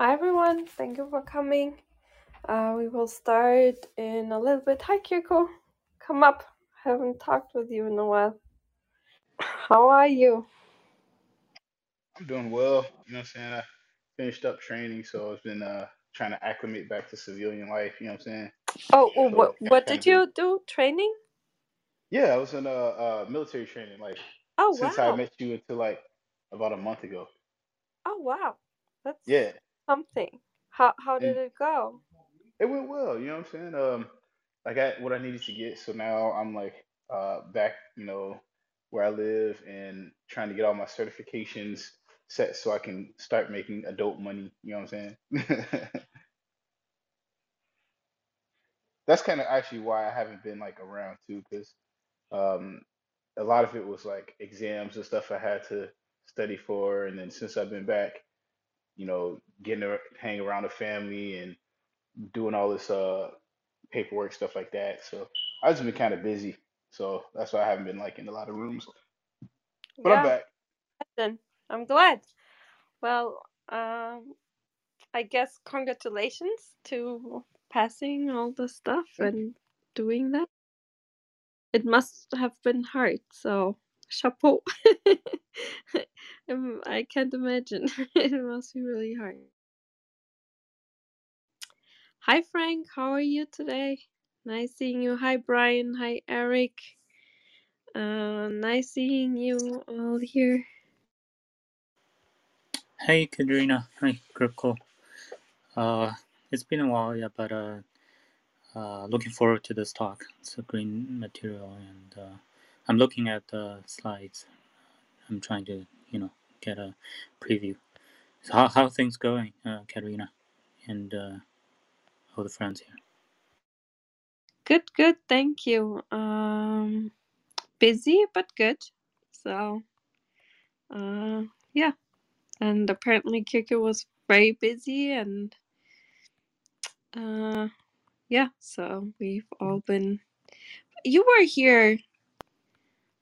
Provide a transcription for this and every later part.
Hi everyone, thank you for coming. Uh, we will start in a little bit. Hi Kirko, come up. Haven't talked with you in a while. How are you? I'm doing well. You know what I'm saying? I finished up training, so I've been uh trying to acclimate back to civilian life, you know what I'm saying? Oh, So what what did been you do? Training? yeah, I was in uh, uh military training like Oh since I met you until like about a month ago. Oh wow. That's Yeah. Something. How how did And it go? it went well, you know what I'm saying? Um I got what I needed to get, so now I'm like uh back, you know, where I live and trying to get all my certifications set so I can start making adult money, you know what I'm saying? That's kind of actually why I haven't been like around too, because um, a lot of it was like exams and stuff I had to study for, and then since I've been back, you know, getting to hang around the family and doing all this uh paperwork stuff like that. So I've just been kind of busy, so that's why I haven't been like in a lot of rooms. But I'm back. then I'm glad. Well, um, I guess congratulations to passing all the stuff and doing that. It must have been hard, so chapeau. Um, I can't imagine. It must be really hard. Hi, Frank. How are you today? Nice seeing you. Hi, Brian. Hi, Eric. Uh, nice seeing you all here. Hey, Katrina. Hi, Kirko. Uh, it's been a while, yeah, but uh, uh, looking forward to this talk. It's a green material, and uh, I'm looking at the slides. I'm trying to, you know, get a preview. So how how things going, uh, Katrina, and uh, all the friends here? Good, good. Thank you. Um, busy but good. So, uh, yeah. And apparently, Kiko was very busy, and uh, yeah. So we've all been. You were here.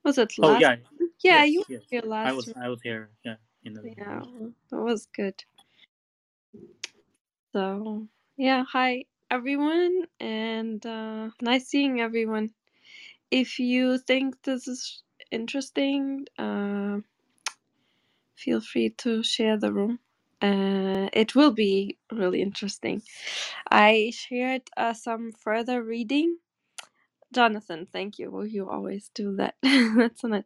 Was it Oh last? yeah, Yeah, yes, you were yes. here I last. was I was here, yeah, in the Yeah, room. that was good. So yeah, hi everyone, and uh, nice seeing everyone. If you think this is interesting, uh, feel free to share the room. Uh, it will be really interesting. I shared uh, some further reading. Jonathan, thank you. Well, you always do that. That's nice.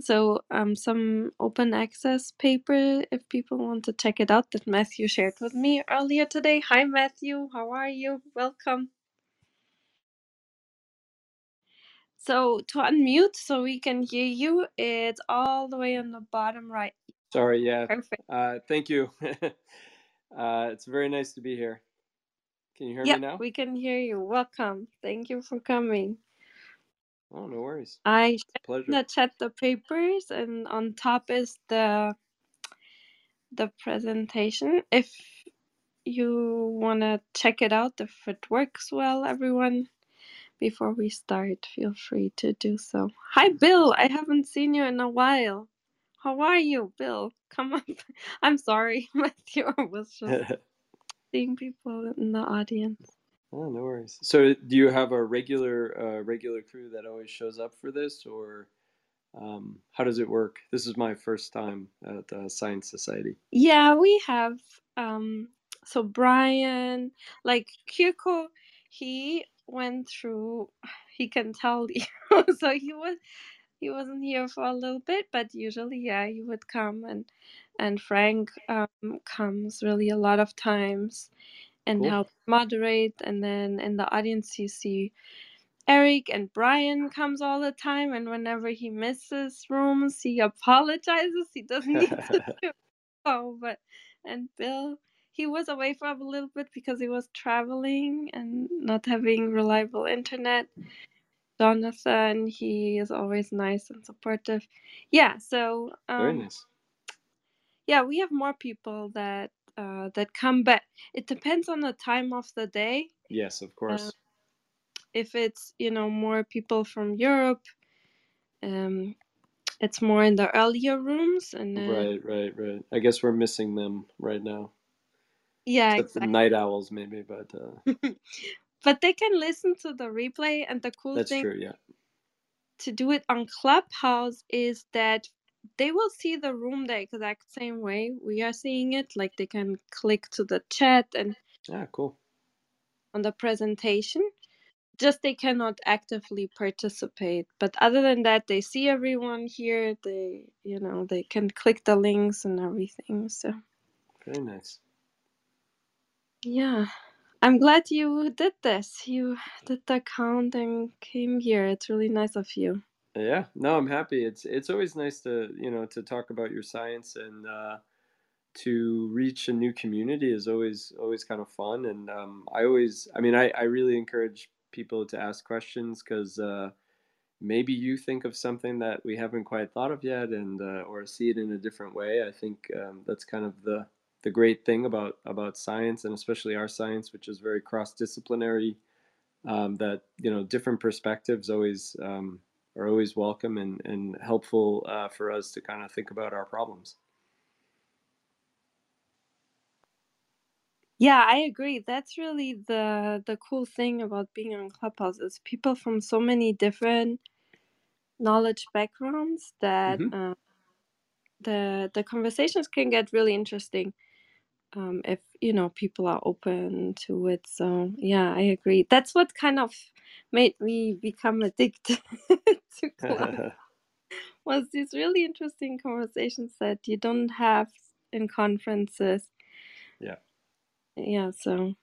So, um, some open access paper if people want to check it out that Matthew shared with me earlier today. Hi, Matthew. How are you? Welcome. So, to unmute so we can hear you, it's all the way on the bottom right. Sorry, yeah. Perfect. Uh, thank you. uh, it's very nice to be here. Can you hear me now? we can hear you. Welcome. Thank you for coming. Oh, no worries. I pleasure. the chat the papers, and on top is the the presentation. If you want to check it out, if it works well, everyone, before we start, feel free to do so. Hi, mm-hmm. Bill. I haven't seen you in a while. How are you, Bill? Come up. I'm sorry, Matthew. I was just seeing people in the audience. no worries. So, do you have a regular uh, regular crew that always shows up for this, or um, how does it work? This is my first time at uh, Science Society. Yeah, we have um so Brian, like Kirko, he went through he can tell you. so he was he wasn't here for a little bit, but usually yeah, he would come and and Frank um comes really a lot of times and Cool. helps moderate and then in the audience you see Eric and Brian comes all the time and whenever he misses rooms he apologizes. He doesn't need to do Oh, but and Bill, he was away for a little bit because he was traveling and not having reliable internet. Jonathan, he is always nice and supportive. Yeah, so very um nice. Yeah, we have more people that uh that come back. It depends on the time of the day. Yes, of Uh, course. if it's, you know, more people from Europe, um it's more in the earlier rooms and then Right, right, right. I guess we're missing them right now. Yeah, except the exactly. night owls maybe, but uh, but they can listen to the replay, and the cool that's thing true. Yeah. to do it on Clubhouse is that they will see the room the exact same way we are seeing it. Like they can click to the chat and Ah, cool. on the presentation. Just they cannot actively participate. But other than that, they see everyone here. They, you know, they can click the links and everything. So Very nice. yeah. I'm glad you did this. You did the count and came here. It's really nice of you. Yeah, no, I'm happy. It's it's always nice to you know to talk about your science and uh, to reach a new community is always always kind of fun. And um, I always, I mean, I I really encourage people to ask questions because uh, maybe you think of something that we haven't quite thought of yet, and uh, or see it in a different way. I think um, that's kind of the the great thing about about science and especially our science, which is very cross disciplinary. Um, that you know different perspectives always um, are always welcome and, and helpful uh, for us to kind of think about our problems. Yeah, I agree. That's really the the cool thing about being on Clubhouse is people from so many different knowledge backgrounds that Mhm. uh, the the conversations can get really interesting um, if you know people are open to it. So yeah, I agree. That's what kind of made me become addicted to was these really interesting conversations that you don't have in conferences. Yeah. Yeah, so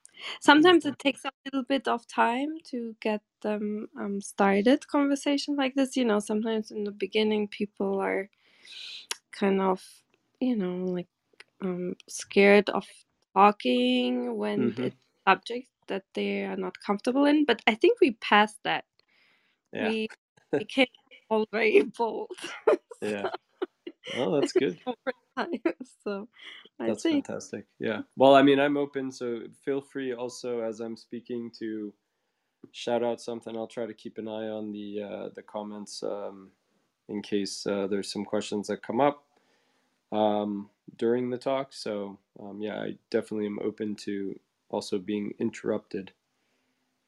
sometimes it takes a little bit of time to get them um, started conversation like this. You know, sometimes in the beginning people are kind of, you know, like um, scared of talking when Mhm. it's a subject that they are not comfortable in. But I think we passed that. Yeah. We became all very bold. Yeah. Oh, that's good. So I That's think fantastic. Yeah. Well, I mean, I'm open, so feel free also as I'm speaking to shout out something. I'll try to keep an eye on the uh, the comments um, in case uh, there's some questions that come up um, during the talk. So um, yeah, I definitely am open to also being interrupted.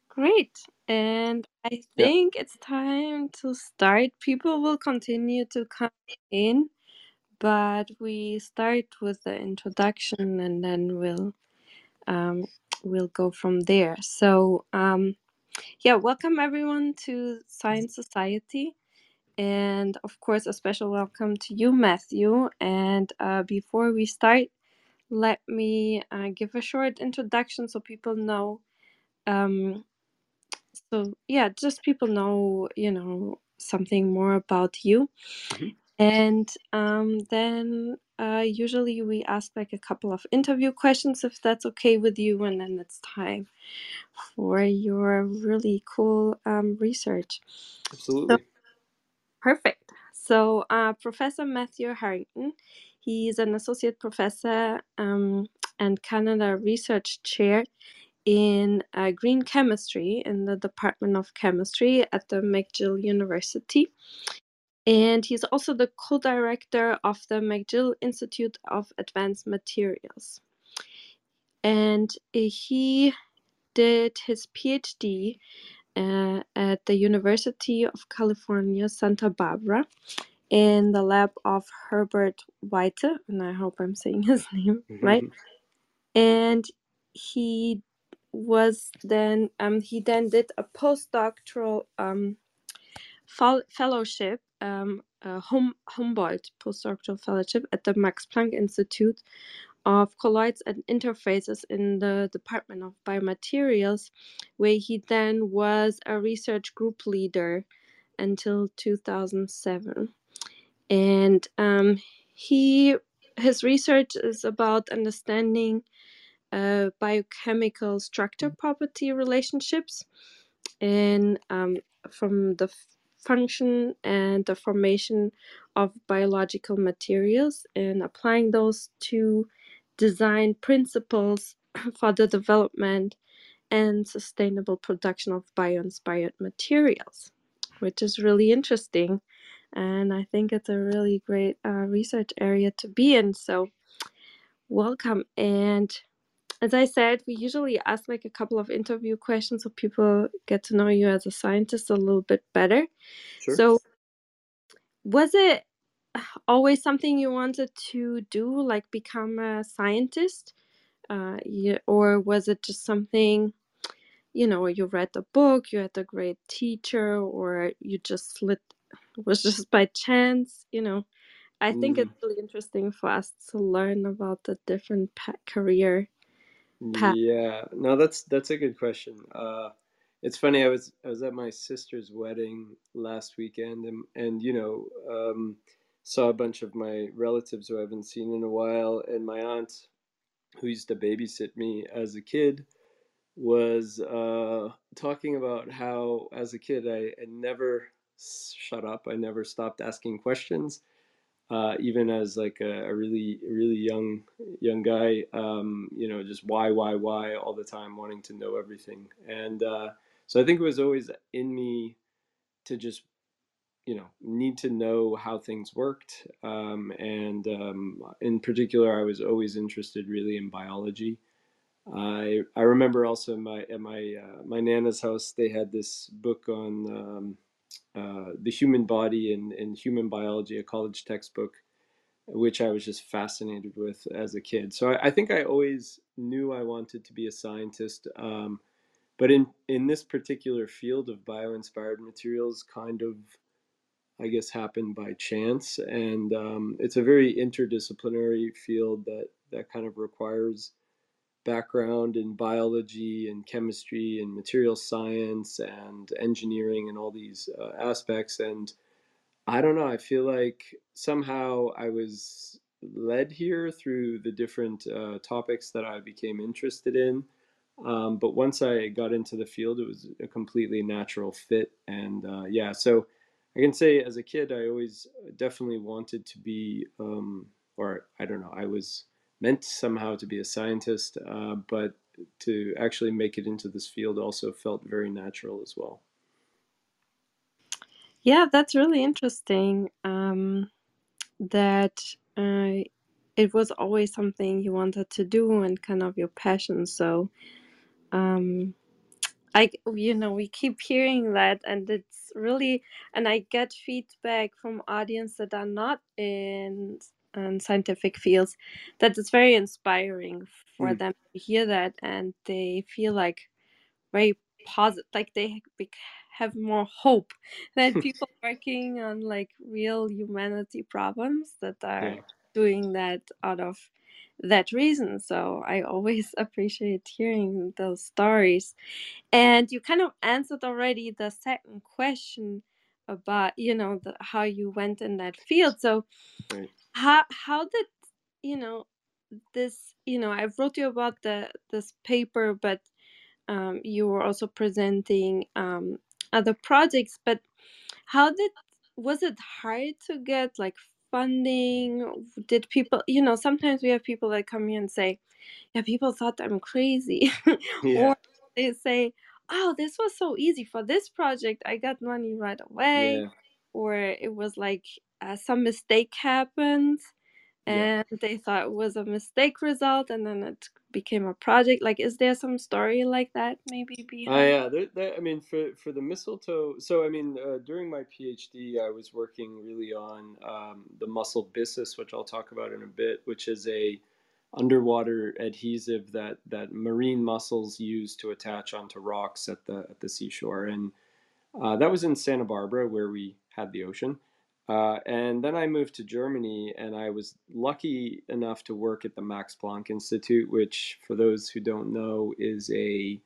great. And I Yeah. think it's time to start. People will continue to come in, but we start with the introduction and then we'll um, we'll go from there. So um, yeah, welcome everyone to Science Society. And of course, a special welcome to you, Matthew. And uh, before we start, let me uh, give a short introduction so people know. Um, so, yeah, just people know, you know, something more about you. Mhm. And um, then uh, usually we ask like a couple of interview questions if that's okay with you. And then it's time for your really cool um, research. Absolutely. Perfect. So, uh, Professor Matthew Harrington, he's an associate professor um, and Canada Research Chair in uh, green chemistry in the Department of Chemistry at the McGill University. And he's also the co director of the McGill Institute of Advanced Materials. And he did his PhD at the University of California, Santa Barbara, in the lab of Herbert Waite, and I hope I'm saying his name right. And he was then um, he then did a postdoctoral um, fel- fellowship, um, a hum- Humboldt postdoctoral fellowship at the Max Planck Institute of Colloids and Interfaces in the Department of Biomaterials, where he then was a research group leader until 2007. And um, he his research is about understanding uh, biochemical structure property relationships and um, from the function and the formation of biological materials and applying those to design principles for the development and sustainable production of bio-inspired materials which is really interesting and i think it's a really great uh, research area to be in so welcome and as I said, we usually ask like a couple of interview questions so people get to know you as a scientist a little bit better. Sure. So, was it always something you wanted to do, like become a scientist? Uh, yeah, or was it just something, you know, you read the book, you had a great teacher, or you just slid, was just by chance, you know? I think Mm, it's really interesting for us to learn about the different pa- career paths. yeah. No, that's that's a good question. Uh, it's funny. I was I was at my sister's wedding last weekend, and and you know, um, saw a bunch of my relatives who I haven't seen in a while, and my aunt, who used to babysit me as a kid, was uh, talking about how as a kid I, I never shut up. I never stopped asking questions uh, even as like a, a really really young young guy um, you know just why why why all the time wanting to know everything and uh, so i think it was always in me to just you know need to know how things worked um, and um, in particular i was always interested really in biology i i remember also my at my uh, my nana's house they had this book on um, uh, the human body and, and human biology a college textbook which I was just fascinated with as a kid. So I, I think I always knew I wanted to be a scientist. Um, but in, in this particular field of bio-inspired materials, kind of, I guess, happened by chance. And um, it's a very interdisciplinary field that, that kind of requires background in biology and chemistry and material science and engineering and all these uh, aspects. And I don't know. I feel like somehow I was led here through the different uh, topics that I became interested in. Um, but once I got into the field, it was a completely natural fit. And uh, yeah, so I can say as a kid, I always definitely wanted to be, um, or I don't know, I was meant somehow to be a scientist, uh, but to actually make it into this field also felt very natural as well. Yeah, that's really interesting. Um, that uh, it was always something you wanted to do and kind of your passion. So, um, I, you know, we keep hearing that, and it's really, and I get feedback from audience that are not in, in scientific fields that it's very inspiring for Hmm. them to hear that, and they feel like very positive, like they have more hope that people working on like real humanity problems that are Yeah. doing that out of that reason. So I always appreciate hearing those stories. And you kind of answered already the second question about, you know, the, how you went in that field. So Right. how how did you know this? You know, I wrote you about the this paper, but um, you were also presenting um, other projects. But how did was it hard to get like funding? Did people, you know, sometimes we have people that come here and say, "Yeah, people thought I'm crazy," Yeah. or they say, "Oh, this was so easy for this project. I got money right away," Yeah. or it was like uh, some mistake happened Yeah. and they thought it was a mistake result and then it became a project like is there some story like that maybe Oh behind yeah, there, there, I mean, for for the mistletoe. So I mean, uh, during my PhD, I was working really on um, the mussel byssus, which I'll talk about in a bit, which is a underwater adhesive that that marine mussels use to attach onto rocks at the at the seashore, and uh, that was in Santa Barbara where we had the ocean. Uh, and then I moved to Germany, and I was lucky enough to work at the Max Planck Institute, which, for those who don't know, is a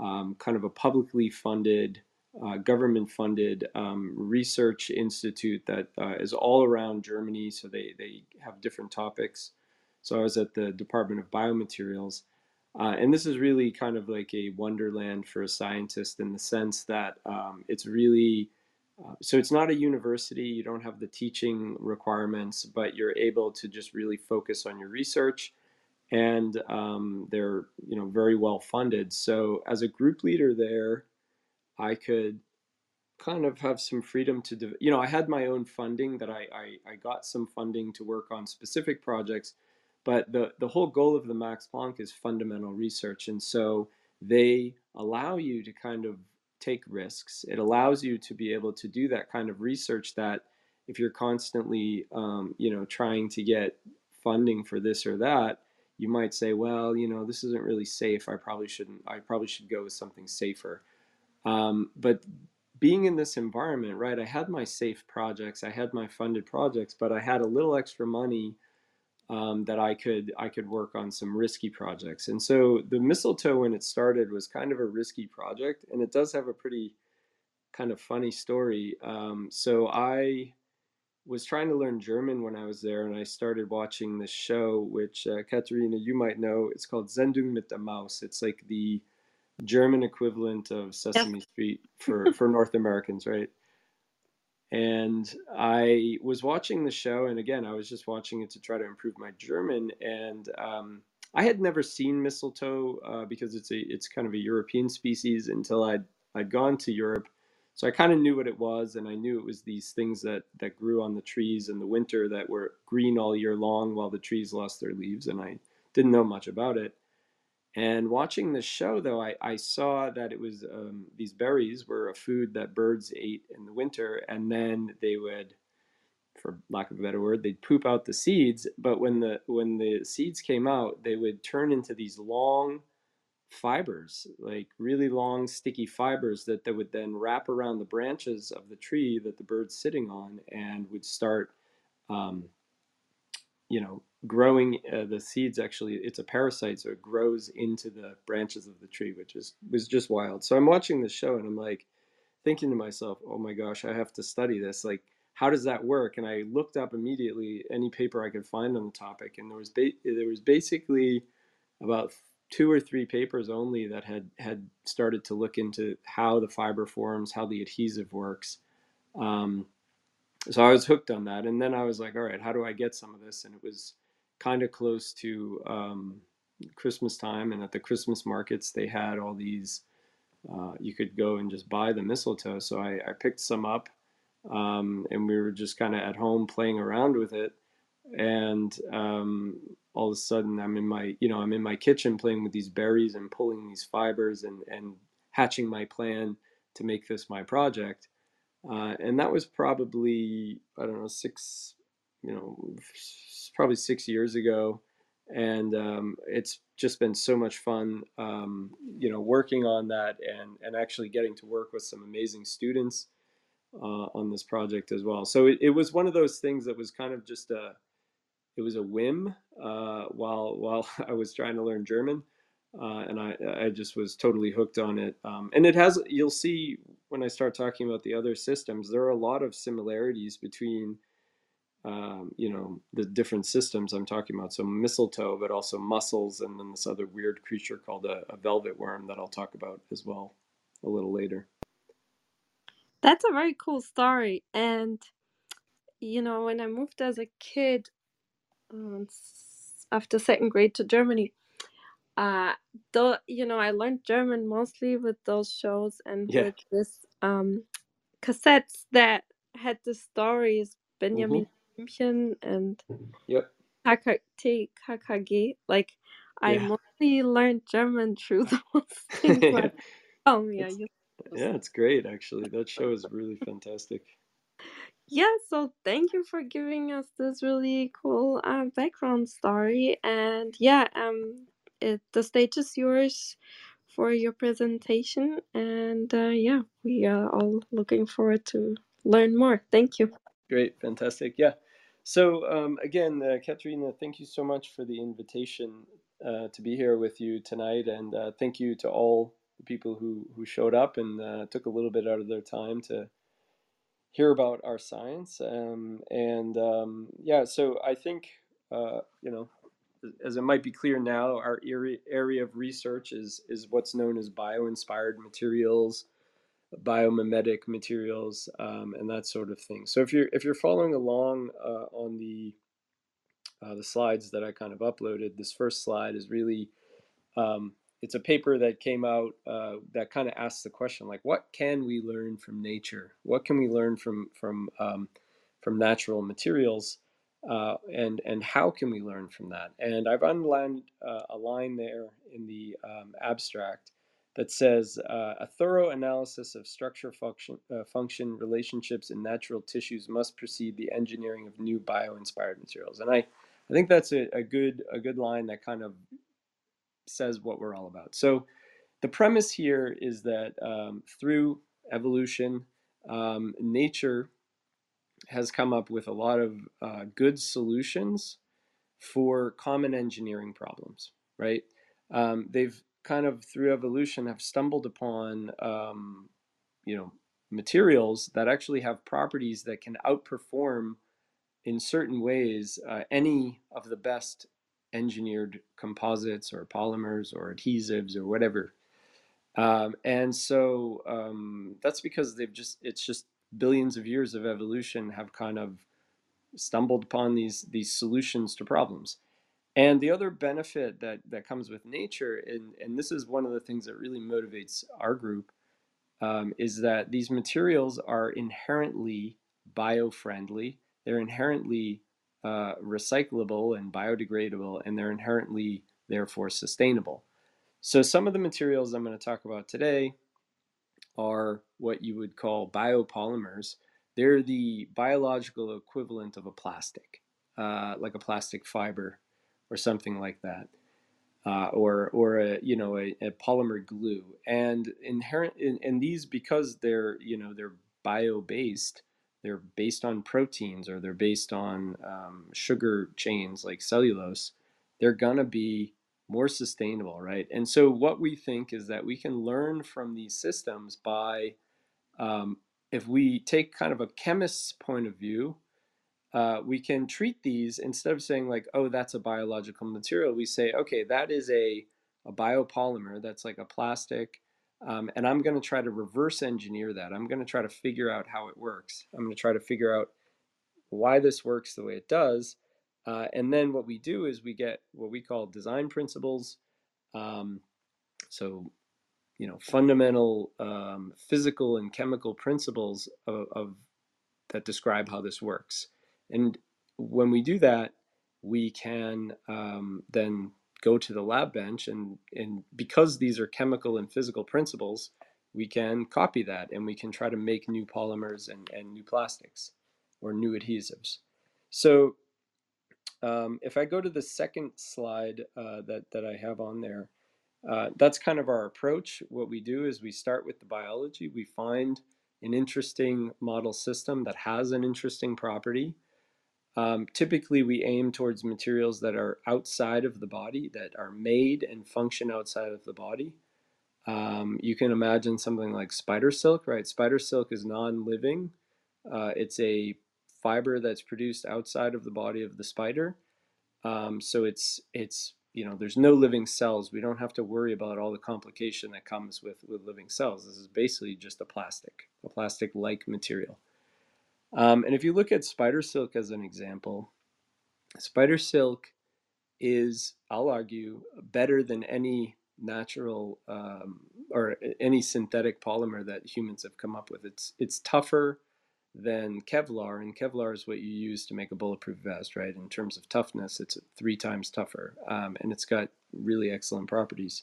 um, kind of a publicly funded, uh, government funded um, research institute that uh, is all around Germany. So they, they have different topics. So I was at the Department of Biomaterials. Uh, and this is really kind of like a wonderland for a scientist in the sense that um, it's really uh, so it's not a university you don't have the teaching requirements but you're able to just really focus on your research and um, they're you know very well funded so as a group leader there i could kind of have some freedom to de- you know i had my own funding that I, I i got some funding to work on specific projects But the, the whole goal of the Max Planck is fundamental research. And so they allow you to kind of take risks. It allows you to be able to do that kind of research that if you're constantly, um, you know, trying to get funding for this or that, you might say, well, you know, this isn't really safe. I probably shouldn't. I probably should go with something safer. Um, but being in this environment, right? I had my safe projects, I had my funded projects, but I had a little extra money um, that I could I could work on some risky projects. And so the mistletoe, when it started, was kind of a risky project, and it does have a pretty kind of funny story. Um, so I was trying to learn German when I was there, and I started watching this show, which uh, Katharina, you might know. It's called Sendung mit der Maus. It's like the German equivalent of Sesame yep. Street for for North Americans, right? And I was watching the show, and again, I was just watching it to try to improve my German. And um, I had never seen mistletoe uh, because it's a it's kind of a European species until I'd I'd gone to Europe so I kind of knew what it was, and I knew it was these things that that grew on the trees in the winter that were green all year long while the trees lost their leaves, and I didn't know much about it. And watching the show, though, I, I saw that it was um, these berries were a food that birds ate in the winter, and then they would, for lack of a better word, they'd poop out the seeds. But when the when the seeds came out, they would turn into these long fibers, like really long, sticky fibers that, that would then wrap around the branches of the tree that the bird's sitting on and would start, um, you know, growing. Uh, the seeds actually, it's a parasite, so it grows into the branches of the tree, which is was just wild. So I'm watching the show and I'm like thinking to myself, oh my gosh, I have to study this. Like, how does that work? And I looked up immediately any paper I could find on the topic, and there was ba- there was basically about two or three papers only that had had started to look into how the fiber forms, how the adhesive works. Um, so I was hooked on that, and then I was like, all right, how do I get some of this? And it was kind of close to um, Christmas time, and at the Christmas markets they had all these. Uh, you could go and just buy the mistletoe. So I, I picked some up, um, and we were just kind of at home playing around with it and um, all of a sudden I'm in my you know I'm in my kitchen playing with these berries and pulling these fibers and and hatching my plan to make this my project uh, and that was probably I don't know six you know probably six years ago and um, it's just been so much fun um, you know working on that and and actually getting to work with some amazing students uh, on this project as well so it, it was one of those things that was kind of just a it was a whim uh, while while I was trying to learn German, uh, and I I just was totally hooked on it. Um, and it has you'll see when I start talking about the other systems, there are a lot of similarities between. Um, you know the different systems I'm talking about. So mistletoe, but also mussels, and then this other weird creature called a, a velvet worm that I'll talk about as well a little later. That's a very cool story. And, you know, when I moved as a kid, um, after second grade to Germany. Uh, though you know, I learned German mostly with those shows and yeah. with this um, cassettes that had the stories Benjamin mm-hmm. And yep. TKKG. Like I mostly learned German through those things. Like, oh yeah, it's, yeah, it's great actually. That show is really fantastic yeah, so thank you for giving us this really cool uh, background story. And yeah, um, it, the stage is yours for your presentation. And uh, yeah, we are all looking forward to learn more. Thank you. Great, fantastic. Yeah. So um, again, uh, Katerina, thank you so much for the invitation uh, to be here with you tonight, and uh, thank you to all the people who who showed up and uh, took a little bit out of their time to hear about our science. Um, and um, yeah, so I think, uh, you know, as it might be clear now, our area, area of research is, is what's known as bio-inspired materials, biomimetic materials, um, and that sort of thing. So if you're if you're following along uh, on the uh, the slides that I kind of uploaded, this first slide is really um, it's a paper that came out uh, that kind of asks the question like what can we learn from nature what can we learn from from um, from natural materials uh, and and how can we learn from that? And I've underlined uh, a line there in the um, abstract that says uh, a thorough analysis of structure function uh, function relationships in natural tissues must precede the engineering of new bio-inspired materials. And I I think that's a, a good a good line that kind of says what we're all about. So the premise here is that um, through evolution, um, nature has come up with a lot of uh, good solutions for common engineering problems, right? Um, they've kind of through evolution have stumbled upon, um, you know, materials that actually have properties that can outperform in certain ways uh, any of the best engineered composites or polymers or adhesives or whatever. Um, and so um, that's because they've just, it's just billions of years of evolution have kind of stumbled upon these these solutions to problems. And the other benefit that that comes with nature, and and this is one of the things that really motivates our group, um, is that these materials are inherently bio-friendly. They're inherently uh, recyclable and biodegradable, and they're inherently therefore sustainable. So some of the materials I'm going to talk about today are what you would call biopolymers. They're the biological equivalent of a plastic, uh, like a plastic fiber or something like that, uh, or or a you know a, a polymer glue. And inherent in, in these because they're you know they're bio based. They're based on proteins or they're based on um, sugar chains like cellulose. They're gonna be more sustainable, right? And so what we think is that we can learn from these systems by, um, if we take kind of a chemist's point of view, uh, we can treat these instead of saying like, oh, that's a biological material. We say, okay, that is a a biopolymer. That's like a plastic. Um, and I'm going to try to reverse engineer that. I'm going to try to figure out how it works. I'm going to try to figure out why this works the way it does uh, and then what we do is we get what we call design principles. Um, so, you know, fundamental um, physical and chemical principles of, of, that describe how this works. And when we do that, we can um, then go to the lab bench and, and because these are chemical and physical principles, we can copy that and we can try to make new polymers and, and new plastics or new adhesives. So um, if I go to the second slide uh, that, that I have on there, uh, that's kind of our approach. What we do is we start with the biology. We find an interesting model system that has an interesting property. Um, typically, we aim towards materials that are outside of the body, that are made and function outside of the body. Um, you can imagine something like spider silk, right? Spider silk is non-living. Uh, it's a fiber that's produced outside of the body of the spider. Um, so it's it's you know there's no living cells. We don't have to worry about all the complication that comes with with living cells. This is basically just a plastic, a plastic-like material. Um, and if you look at spider silk as an example, spider silk is, I'll argue, better than any natural um, or any synthetic polymer that humans have come up with. It's it's tougher than Kevlar, and Kevlar is what you use to make a bulletproof vest, right? In terms of toughness, it's three times tougher, um, and it's got really excellent properties.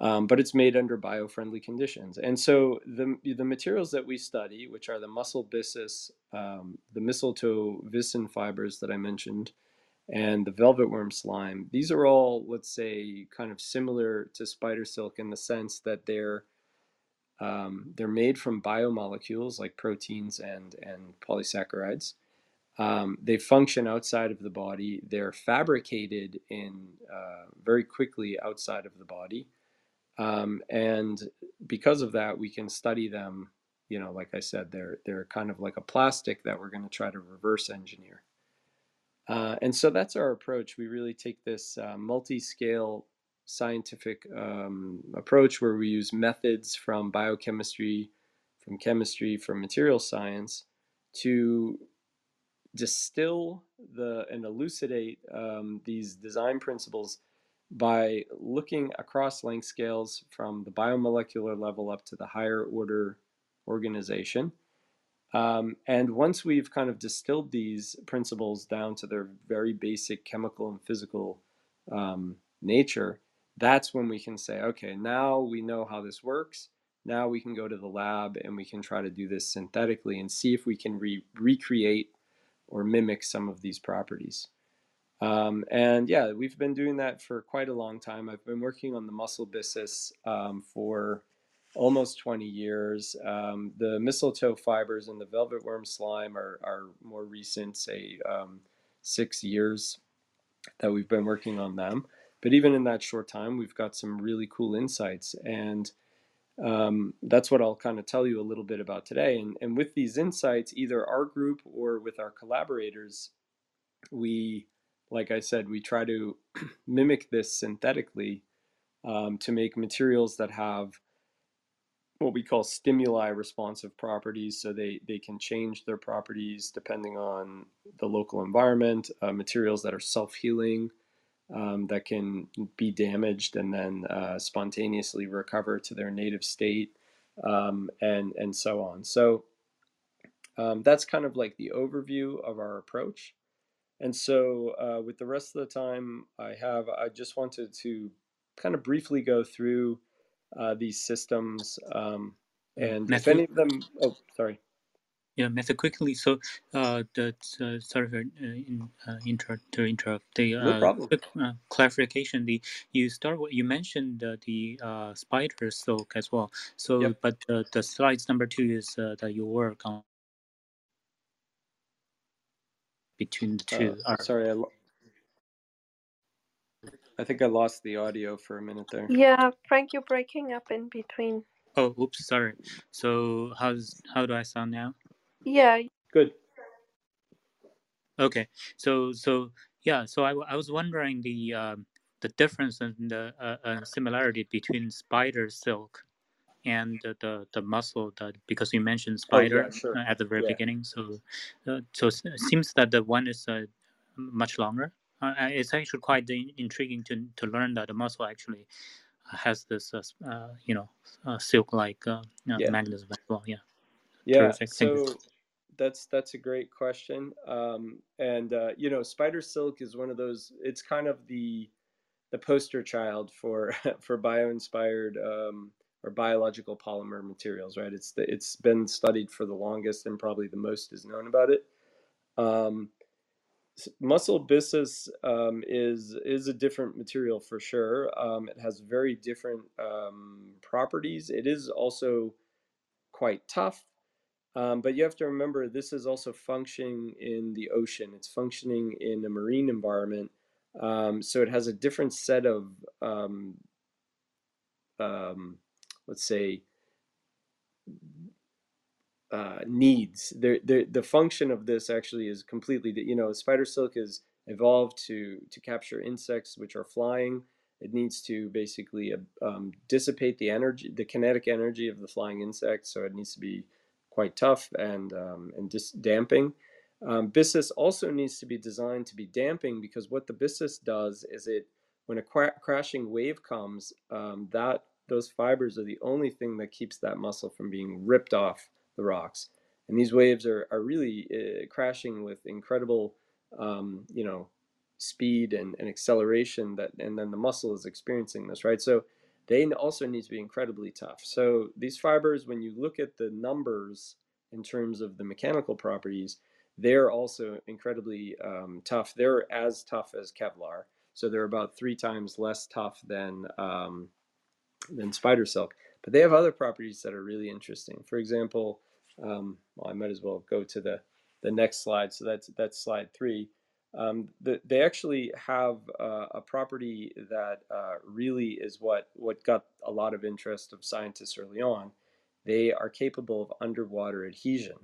Um, but it's made under bio-friendly conditions, and so the the materials that we study, which are the mussel byssus, um, the mistletoe viscin fibers that I mentioned, and the velvet worm slime, these are all, let's say, kind of similar to spider silk in the sense that they're um, they're made from biomolecules like proteins and, and polysaccharides. Um, they function outside of the body. They're fabricated in uh, very quickly outside of the body. Um, and because of that, we can study them. You know, like I said, they're they're kind of like a plastic that we're going to try to reverse engineer. Uh, and so that's our approach. We really take this uh, multi-scale scientific um, approach where we use methods from biochemistry, from chemistry, from material science to distill the and elucidate um, these design principles by looking across length scales from the biomolecular level up to the higher order organization. Um, and once we've kind of distilled these principles down to their very basic chemical and physical um, nature, that's when we can say, okay, now we know how this works. Now we can go to the lab and we can try to do this synthetically and see if we can re- recreate or mimic some of these properties. Um, and yeah, we've been doing that for quite a long time. I've been working on the mussel byssus um, for almost 20 years. Um, the mistletoe fibers and the velvet worm slime are, are more recent, say um, six years that we've been working on them. But even in that short time, we've got some really cool insights. And um, that's what I'll kind of tell you a little bit about today. And, and with these insights, either our group or with our collaborators, we, like I said, we try to mimic this synthetically um, to make materials that have what we call stimuli responsive properties. So they, they can change their properties depending on the local environment, uh, materials that are self healing, um, that can be damaged and then uh, spontaneously recover to their native state, um, and, and so on. So um, that's kind of like the overview of our approach. And so, uh, with the rest of the time I have, I just wanted to kind of briefly go through uh, these systems. Um, and Matthew, if any of them, oh, sorry. Yeah, Matthew, quickly. So, uh, the uh, sorry for uh, in, uh, inter to interrupt. The no uh, problem. Quick, uh, clarification. The you start. You mentioned uh, the uh, spider silk as well. So, yep. but uh, the slides number two is uh, that you work on between the two. Uh, sorry, I, I think I lost the audio for a minute there. Yeah, Frank, you're breaking up in between. Oh, oops, sorry. So how's how do I sound now? Yeah. Good. Okay. So so yeah. So I, I was wondering the um, the difference and the uh, uh, similarity between spider silk and the the, the mussel that because you mentioned spider oh, yeah, sure. at the very yeah. beginning. So uh, so it seems that the one is uh, much longer uh, it's actually quite intriguing to to learn that the mussel actually has this, uh, uh you know, uh, silk-like uh, yeah. mechanism as well. Yeah. Yeah. Terrific. So that's that's a great question. Um, and you know, spider silk is one of those. It's kind of the the poster child for for bio-inspired um, or biological polymer materials, right? It's the, it's been studied for the longest and probably the most is known about it. Um, mussel byssus um, is is a different material for sure. Um, it has very different um, properties. It is also quite tough, um, but you have to remember this is also functioning in the ocean. It's functioning in a marine environment, um, so it has a different set of um, let's say uh, needs. The, the the function of this actually is completely. You know, spider silk is evolved to to capture insects which are flying. It needs to basically uh, um, dissipate the energy, the kinetic energy of the flying insect. So it needs to be quite tough and um, and dis- damping. Um, also needs to be designed to be damping because what the byssus does is it, when a cra- crashing wave comes, um, that those fibers are the only thing that keeps that mussel from being ripped off the rocks. And these waves are, are really uh, crashing with incredible, um, you know, speed and, and acceleration that, and then the mussel is experiencing this, right? So they also need to be incredibly tough. So these fibers, when you look at the numbers in terms of the mechanical properties, they're also incredibly um, tough. They're as tough as Kevlar, so they're about three times less tough than um, than spider silk. But they have other properties that are really interesting. For example, um, well, I might as well go to the, the next slide. So that's, that's slide three. Um, the, they actually have uh, a property that uh, really is what, what got a lot of interest of scientists early on. They are capable of underwater adhesion.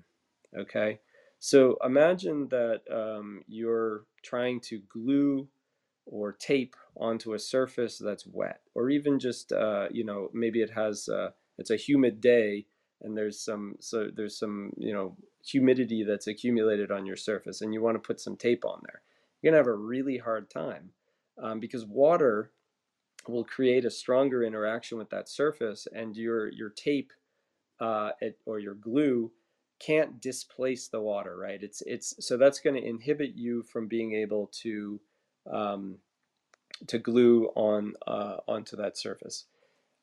Okay, so imagine that um, you're trying to glue or tape onto a surface that's wet, or even just uh, you know maybe it has uh, it's a humid day and there's some so there's some you know humidity that's accumulated on your surface, and you want to put some tape on there. You're gonna have a really hard time um, because water will create a stronger interaction with that surface, and your your tape uh, it, or your glue can't displace the water, right? It's it's so that's going to inhibit you from being able to um, to glue on uh, onto that surface.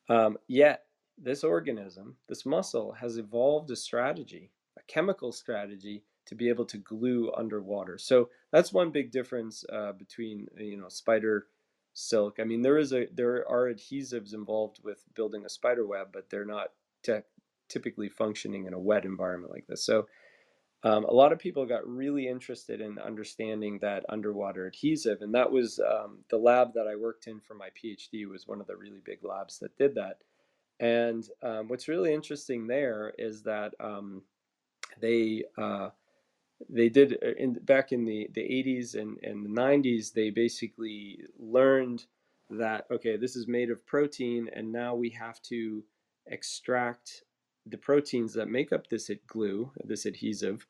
Um, yet this organism, this mussel, has evolved a strategy, a chemical strategy to be able to glue underwater. So that's one big difference uh, between you know spider silk. I mean, there is a there are adhesives involved with building a spider web, but they're not typically functioning in a wet environment like this. So um, a lot of people got really interested in understanding that underwater adhesive, and that was um, the lab that I worked in for my PhD was one of the really big labs that did that. And um, what's really interesting there is that um, they uh, they did uh, in back in the, the 80s and, and the 90s they basically learned that okay this is made of protein and now we have to extract the proteins that make up this glue this adhesive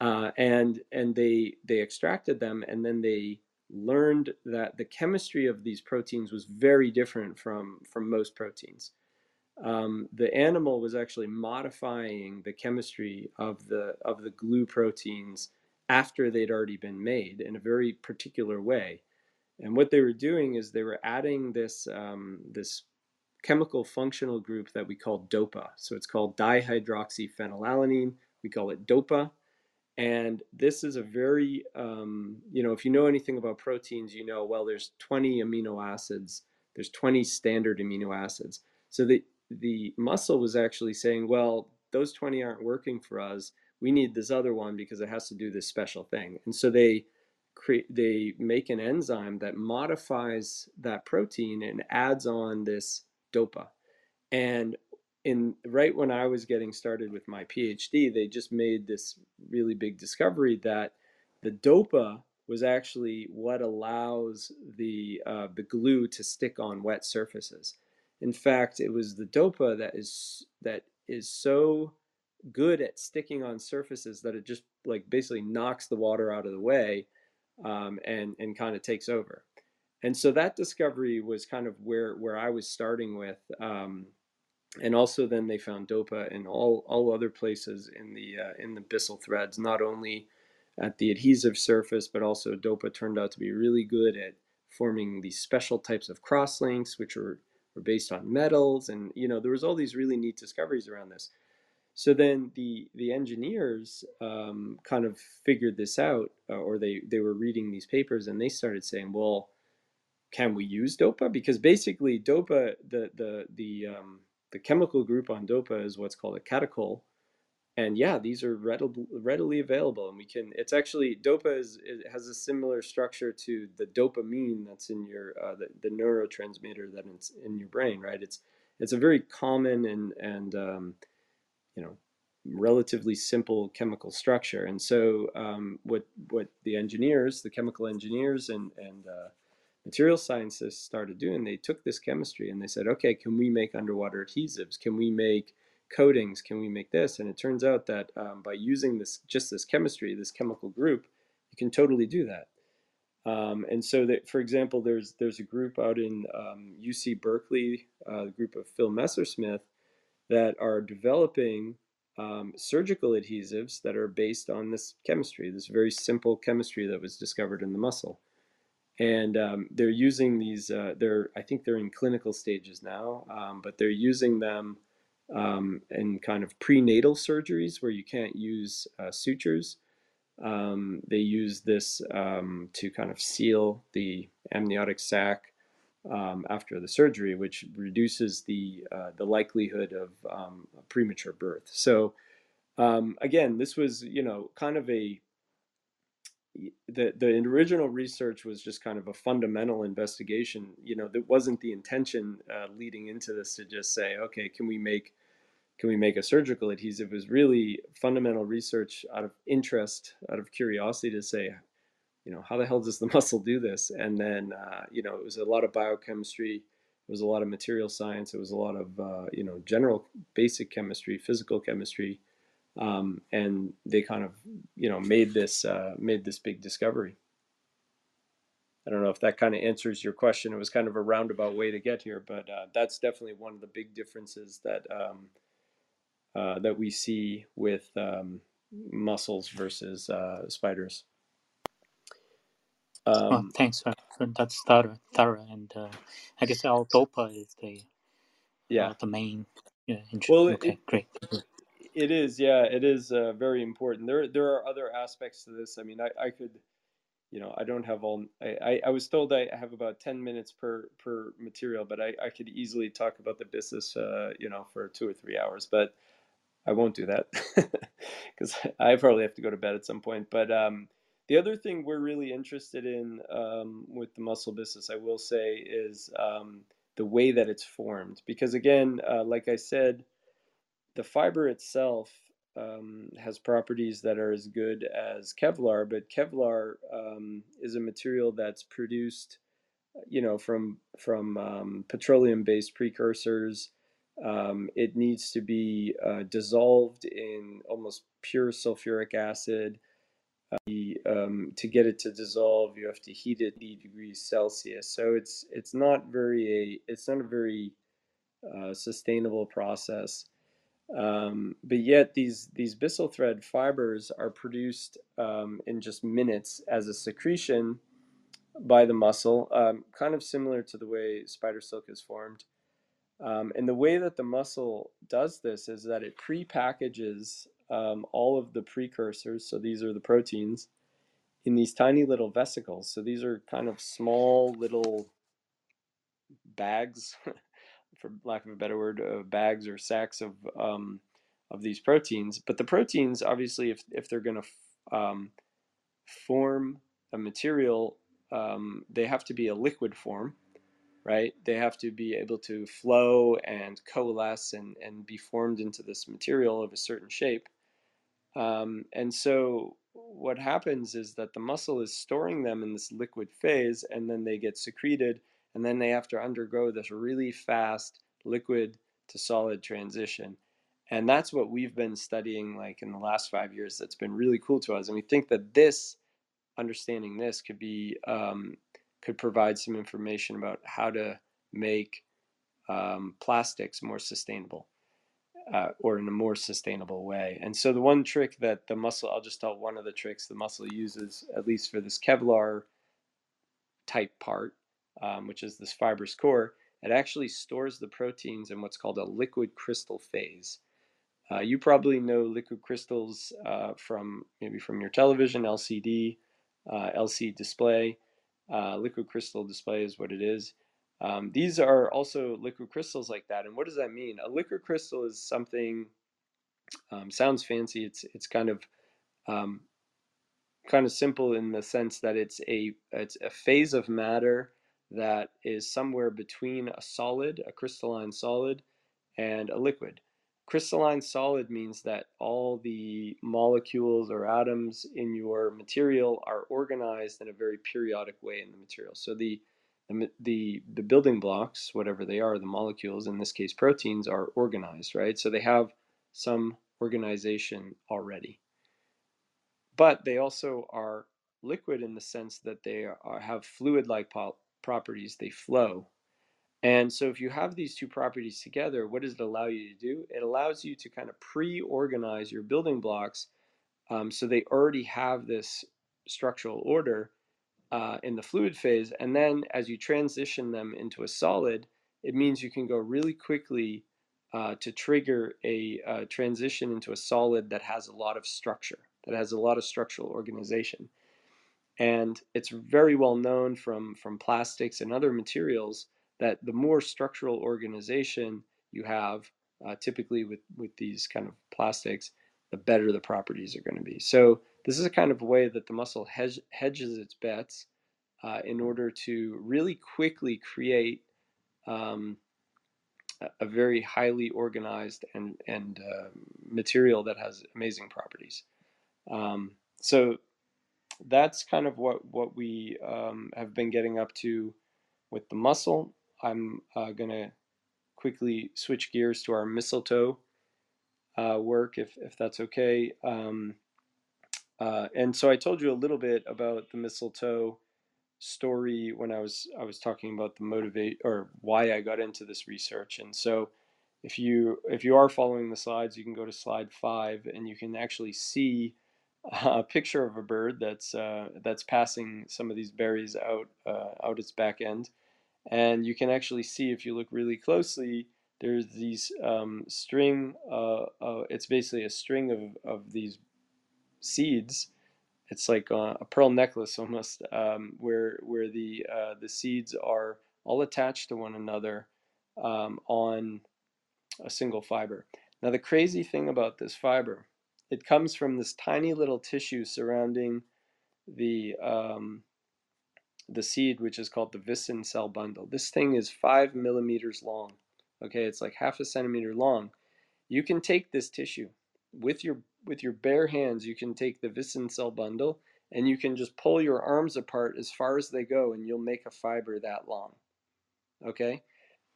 uh, and and they they extracted them and then they learned that the chemistry of these proteins was very different from from most proteins um, the animal was actually modifying the chemistry of the of the glue proteins after they'd already been made in a very particular way. And what they were doing is they were adding this um, this chemical functional group that we call DOPA. So it's called dihydroxyphenylalanine. We call it DOPA. And this is a very, um, you know, if you know anything about proteins, you know, well, there's 20 amino acids, there's 20 standard amino acids. So the the mussel was actually saying, well, those 20 aren't working for us. We need this other one because it has to do this special thing. And so they create they make an enzyme that modifies that protein and adds on this dopa. And in right when I was getting started with my PhD, they just made this really big discovery that the dopa was actually what allows the uh, the glue to stick on wet surfaces. In fact, it was the dopa that is that is so good at sticking on surfaces that it just like basically knocks the water out of the way um, and and kind of takes over. And so that discovery was kind of where where I was starting with. Um, and also then they found dopa in all all other places in the uh, in the byssal threads, not only at the adhesive surface, but also dopa turned out to be really good at forming these special types of crosslinks, which are were based on metals and you know there was all these really neat discoveries around this so then the the engineers um, kind of figured this out uh, or they they were reading these papers and they started saying well can we use dopa? Because basically dopa the the the um, the chemical group on dopa is what's called a catechol. And yeah these are readily, readily available and we can it's actually dopa is it has a similar structure to the dopamine that's in your uh, the, the neurotransmitter that it's in your brain right? It's it's a very common and and um, you know relatively simple chemical structure. And so um, what what the engineers the chemical engineers and and uh, material scientists started doing they took this chemistry and they said okay can we make underwater adhesives can we make coatings can we make this? And it turns out that um, by using this just this chemistry, this chemical group, you can totally do that. Um, and so that, for example, there's there's a group out in um, UC Berkeley, uh, group of Phil Messersmith, that are developing um, surgical adhesives that are based on this chemistry, this very simple chemistry that was discovered in the mussel. And um, they're using these. Uh, they're I think they're in clinical stages now, um, but they're using them um, and kind of prenatal surgeries where you can't use uh, sutures. Um, they use this um, to kind of seal the amniotic sac um, after the surgery, which reduces the uh, the likelihood of premature birth. So again, this was you know kind of a the the original research was just kind of a fundamental investigation. You know, that wasn't the intention uh, leading into this to just say, okay, can we make can we make a surgical adhesive it was really fundamental research out of interest, out of curiosity to say, you know, how the hell does the mussel do this? And then, uh, you know, it was a lot of biochemistry, it was a lot of material science, it was a lot of, uh, you know, general basic chemistry, physical chemistry. Um, and they kind of, you know, made this, uh, made this big discovery. I don't know if that kind of answers your question. It was kind of a roundabout way to get here, but uh, that's definitely one of the big differences that um, uh, that we see with um, mussels versus uh, spiders. Um, thanks for, for that thorough, thorough, and uh, I guess L-DOPA is the yeah. uh, the main. Yeah. Well, it, okay, great. It is, yeah, it is uh, very important. There, there are other aspects to this. I mean, I, I could, you know, I don't have all. I, I, was told I have about ten minutes per per material, but I, I could easily talk about the byssus, uh, you know, for two or three hours. But I won't do that because I probably have to go to bed at some point. But um, the other thing we're really interested in um, with the mussel byssus, I will say, is um, the way that it's formed. Because again, uh, like I said the fiber itself um, has properties that are as good as Kevlar, but Kevlar um, is a material that's produced, you know, from from um, petroleum-based precursors. Um, it needs to be uh, dissolved in almost pure sulfuric acid. Uh, um, to get it to dissolve, you have to heat it 80 degrees Celsius. So it's it's not very a it's not a very uh, sustainable process. Um, but yet these these byssal thread fibers are produced um, in just minutes as a secretion by the mussel, um, kind of similar to the way spider silk is formed. Um, and the way that the mussel does this is that it pre-packages um, all of the precursors, so these are the proteins, in these tiny little vesicles. So these are kind of small little bags for lack of a better word, uh, bags or sacks of um, of these proteins. But the proteins, obviously, if if they're going to um, form a material, um, they have to be a liquid form, right? They have to be able to flow and coalesce and and be formed into this material of a certain shape. Um, and so what happens is that the mussel is storing them in this liquid phase, and then they get secreted and then they have to undergo this really fast liquid to solid transition. And that's what we've been studying like in the last five years. That's been really cool to us. And we think that this, understanding this, could be um, could provide some information about how to make um, plastics more sustainable. Uh, or in a more sustainable way. And so the one trick that the mussel, I'll just tell one of the tricks the mussel uses, at least for this Kevlar type part, um, which is this fibrous core, it actually stores the proteins in what's called a liquid crystal phase. Uh, you probably know liquid crystals uh, from maybe from your television, LCD, uh, LC display. Uh, liquid crystal display is what it is. Um, these are also liquid crystals like that. And what does that mean? A liquid crystal is something um, sounds fancy. It's it's kind of um, kind of simple in the sense that it's a it's a phase of matter that is somewhere between a solid, a crystalline solid, and a liquid. Crystalline solid means that all the molecules or atoms in your material are organized in a very periodic way in the material. So the the, the, building blocks, whatever they are, the molecules, in this case proteins, are organized, right? So they have some organization already. But they also are liquid in the sense that they are, have fluid-like properties, they flow. And so if you have these two properties together, what does it allow you to do? It allows you to kind of pre-organize your building blocks um, so they already have this structural order uh, in the fluid phase. And then as you transition them into a solid, it means you can go really quickly uh, to trigger a, a transition into a solid that has a lot of structure, that has a lot of structural organization. And it's very well known from, from plastics and other materials that the more structural organization you have, uh, typically with, with these kind of plastics, the better the properties are going to be. So this is a kind of way that the mussel hedge, hedges its bets uh, in order to really quickly create um, a very highly organized and, and uh, material that has amazing properties. Um, so that's kind of what what we um, have been getting up to with the mussel. I'm uh, gonna quickly switch gears to our mistletoe uh, work, if if that's okay. Um, uh, and so I told you a little bit about the mistletoe story when I was I was talking about the motivate or why I got into this research. And so if you if you are following the slides, you can go to slide five, and you can actually see a picture of a bird that's uh, that's passing some of these berries out uh, out its back end, and you can actually see if you look really closely. There's these um, string. Uh, uh it's basically a string of of these seeds. It's like a, a pearl necklace almost, um, where where the uh, the seeds are all attached to one another um, on a single fiber. Now the crazy thing about this fiber, it comes from this tiny little tissue surrounding the um, the seed, which is called the viscin cell bundle. This thing is five millimeters long. Okay, it's like half a centimeter long. You can take this tissue with your with your bare hands. You can take the viscin cell bundle and you can just pull your arms apart as far as they go, and you'll make a fiber that long. Okay,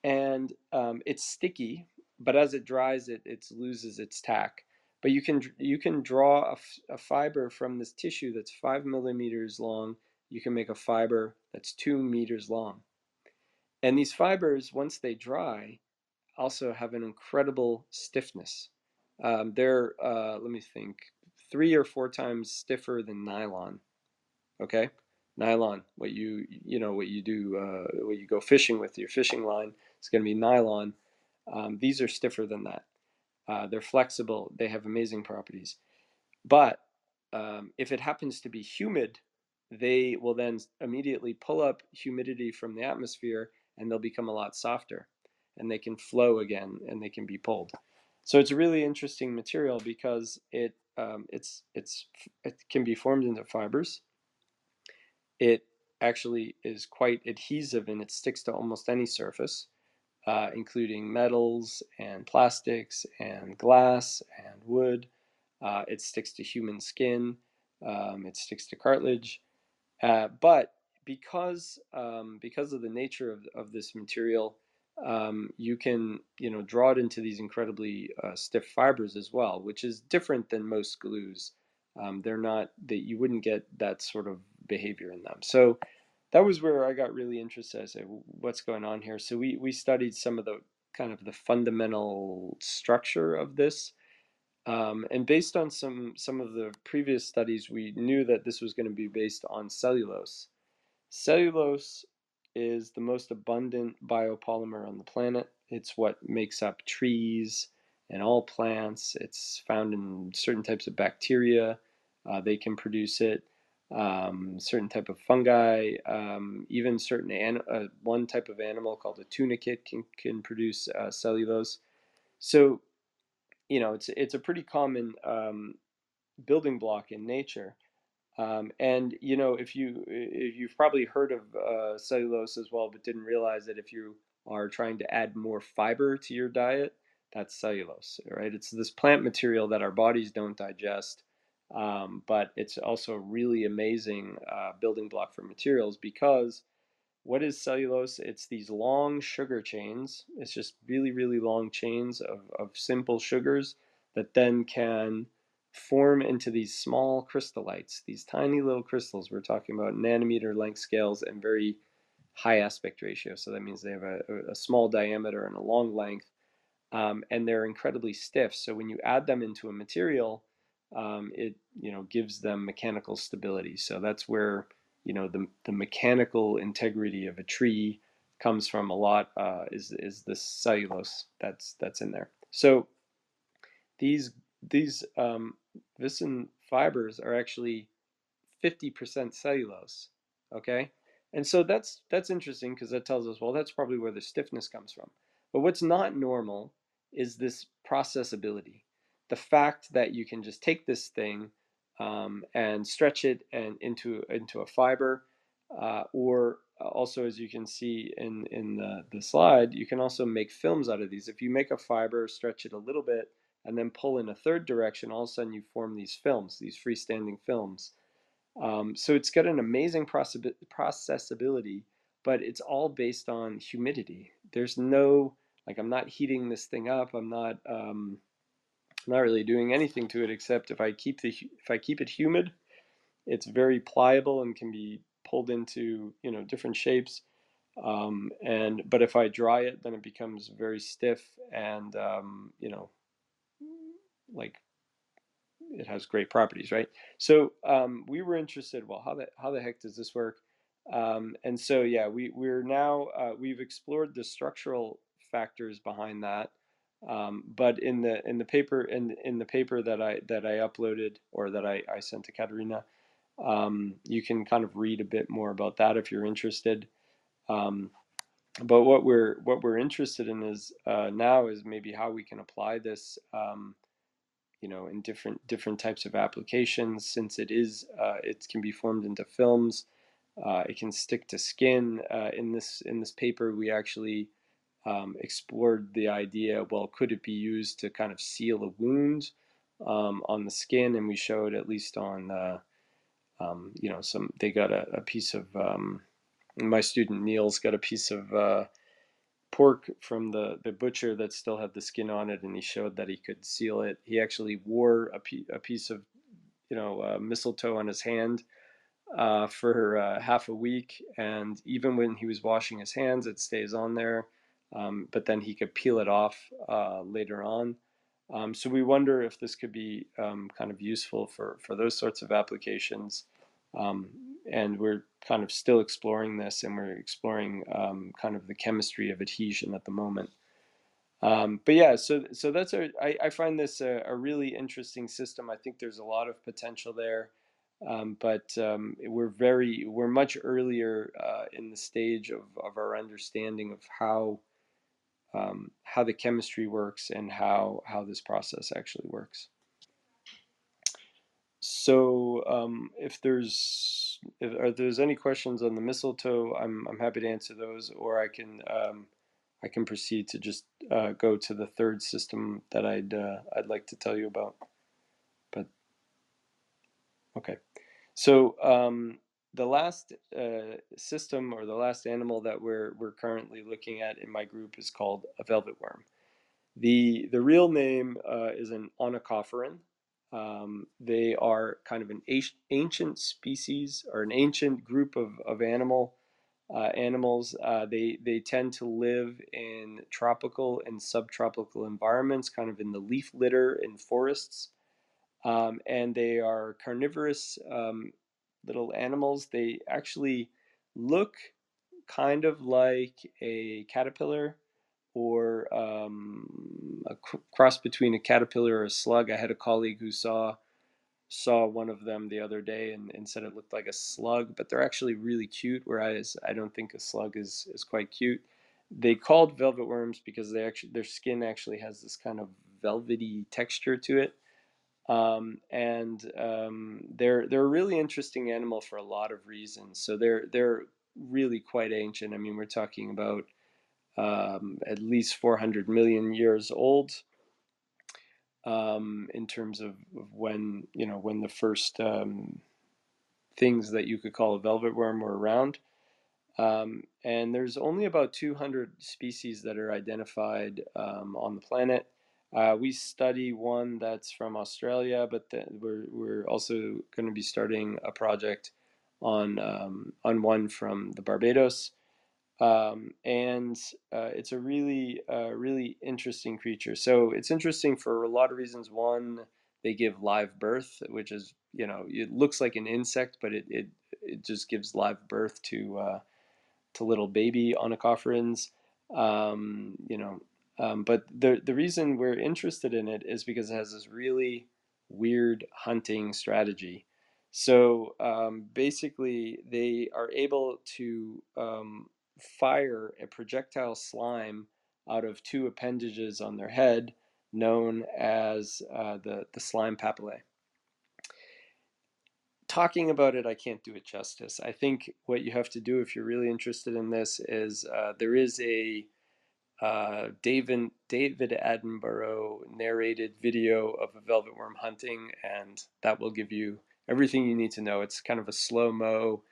and um, it's sticky but as it dries, it, it loses its tack. But you can you can draw a, a fiber from this tissue that's five millimeters long. You can make a fiber that's two meters long. And these fibers, once they dry, also have an incredible stiffness. Um, they're, uh, let me think, three or four times stiffer than nylon. Okay, nylon. What you you know what you do uh, what you go fishing with your fishing line. It's going to be nylon. Um, these are stiffer than that. Uh, they're flexible. They have amazing properties. But um, if it happens to be humid, they will then immediately pull up humidity from the atmosphere and they'll become a lot softer and they can flow again and they can be pulled. So it's a really interesting material because it um, it's it's it can be formed into fibers. It actually is quite adhesive and it sticks to almost any surface uh, including metals and plastics and glass and wood. Uh, it sticks to human skin. Um, it sticks to cartilage. Uh, but because um, because of the nature of, of this material, um, you can you know draw it into these incredibly uh, stiff fibers as well, which is different than most glues. Um, they're not that you wouldn't get that sort of behavior in them. So that was where I got really interested. I said, what's going on here? So we, we studied some of the kind of the fundamental structure of this. Um, and based on some, some of the previous studies, we knew that this was going to be based on cellulose. Cellulose is the most abundant biopolymer on the planet. It's what makes up trees and all plants. It's found in certain types of bacteria. Uh, they can produce it um, certain type of fungi, um, even certain an, uh, one type of animal called a tunicate can can produce uh, cellulose. So, you know, it's it's a pretty common um, building block in nature. Um, and you know, if you if you've probably heard of uh, cellulose as well, but didn't realize that if you are trying to add more fiber to your diet, that's cellulose, right? It's this plant material that our bodies don't digest um, but it's also a really amazing uh, building block for materials because what is cellulose? It's these long sugar chains. It's just really, really long chains of, of simple sugars that then can form into these small crystallites, these tiny little crystals. We're talking about nanometer length scales and very high aspect ratio. So that means they have a, a small diameter and a long length. Um, and they're incredibly stiff. So when you add them into a material, um, it you know gives them mechanical stability. So that's where you know the the mechanical integrity of a tree comes from a lot uh, is is the cellulose that's that's in there. So these these um, viscin fibers are actually 50% cellulose. Okay, and so that's that's interesting because that tells us well that's probably where the stiffness comes from. But what's not normal is this processability the fact that you can just take this thing um, and stretch it and into into a fiber, uh, or also as you can see in in the, the slide, you can also make films out of these. If you make a fiber, stretch it a little bit, and then pull in a third direction, all of a sudden you form these films, these freestanding films. Um, so it's got an amazing processability, but it's all based on humidity. There's no like I'm not heating this thing up. I'm not um, not really doing anything to it except if I keep the if I keep it humid, it's very pliable and can be pulled into you know different shapes. Um, and but if I dry it, then it becomes very stiff and um, you know like it has great properties, right? So um, we were interested. Well, how the how the heck does this work? Um, and so yeah, we we're now uh, we've explored the structural factors behind that. Um, but in the in the paper in in the paper that I that I uploaded or that I, I sent to Katerina, um, you can kind of read a bit more about that if you're interested. Um, but what we're what we're interested in is uh, now is maybe how we can apply this um, you know in different different types of applications since it is uh, it can be formed into films uh, it can stick to skin uh, in this in this paper we actually um, explored the idea well could it be used to kind of seal a wound um, on the skin and we showed at least on uh, um, you know some they got a, a piece of um, my student Nils got a piece of uh, pork from the, the butcher that still had the skin on it, and he showed that he could seal it. He actually wore a piece of, you know, uh, mistletoe on his hand uh, for uh, half a week, and even when he was washing his hands, it stays on there. Um, but then he could peel it off uh, later on. Um, so we wonder if this could be um, kind of useful for for those sorts of applications. Um, and we're kind of still exploring this, and we're exploring um, kind of the chemistry of adhesion at the moment. Um, but yeah, so so that's a I, I find this a, a, really interesting system. I think there's a lot of potential there, but we're very we're much earlier uh, in the stage of, of our understanding of how um, how the chemistry works and how how this process actually works. So um, if there's if are there's any questions on the mistletoe, I'm I'm happy to answer those, or I can um, I can proceed to just uh, go to the third system that I'd uh, I'd like to tell you about. But okay, so um, the last uh, system or the last animal that we're we're currently looking at in my group is called a velvet worm. The the real name uh, is an onychophoran. Um, they are kind of an ancient species or an ancient group of, of animal uh, animals. Uh, they they tend to live in tropical and subtropical environments, kind of in the leaf litter in forests, um, and they are carnivorous um, little animals. They actually look kind of like a caterpillar or um, a cross between a caterpillar or a slug. I had a colleague who saw saw one of them the other day and, and said it looked like a slug, but they're actually really cute. Whereas I don't think a slug is is quite cute. They called velvet worms because they actually their skin actually has this kind of velvety texture to it. Um, and um, they're they're a really interesting animal for a lot of reasons. So they're they're really quite ancient. I mean, we're talking about um, at least 400 million years old um, in terms of, of, when you know when the first um, things that you could call a velvet worm were around. Um, and there's only about 200 species that are identified on the planet. Uh, we study one that's from Australia, but the, we're, we're also going to be starting a project on um, on one from the Barbados um, and uh, it's a really uh, really interesting creature. So it's interesting for a lot of reasons. One, they give live birth, which is you know it looks like an insect, but it it, it just gives live birth to uh, to little baby onychophorans. Um, you know, um, but the the reason we're interested in it is because it has this really weird hunting strategy. So um, basically, they are able to um, fire a projectile slime out of two appendages on their head known as uh, the, the slime papillae. Talking about it, I can't do it justice. I think what you have to do if you're really interested in this is uh, there is a uh, David, David Attenborough narrated video of a velvet worm hunting, and that will give you everything you need to know. It's kind of a slow mo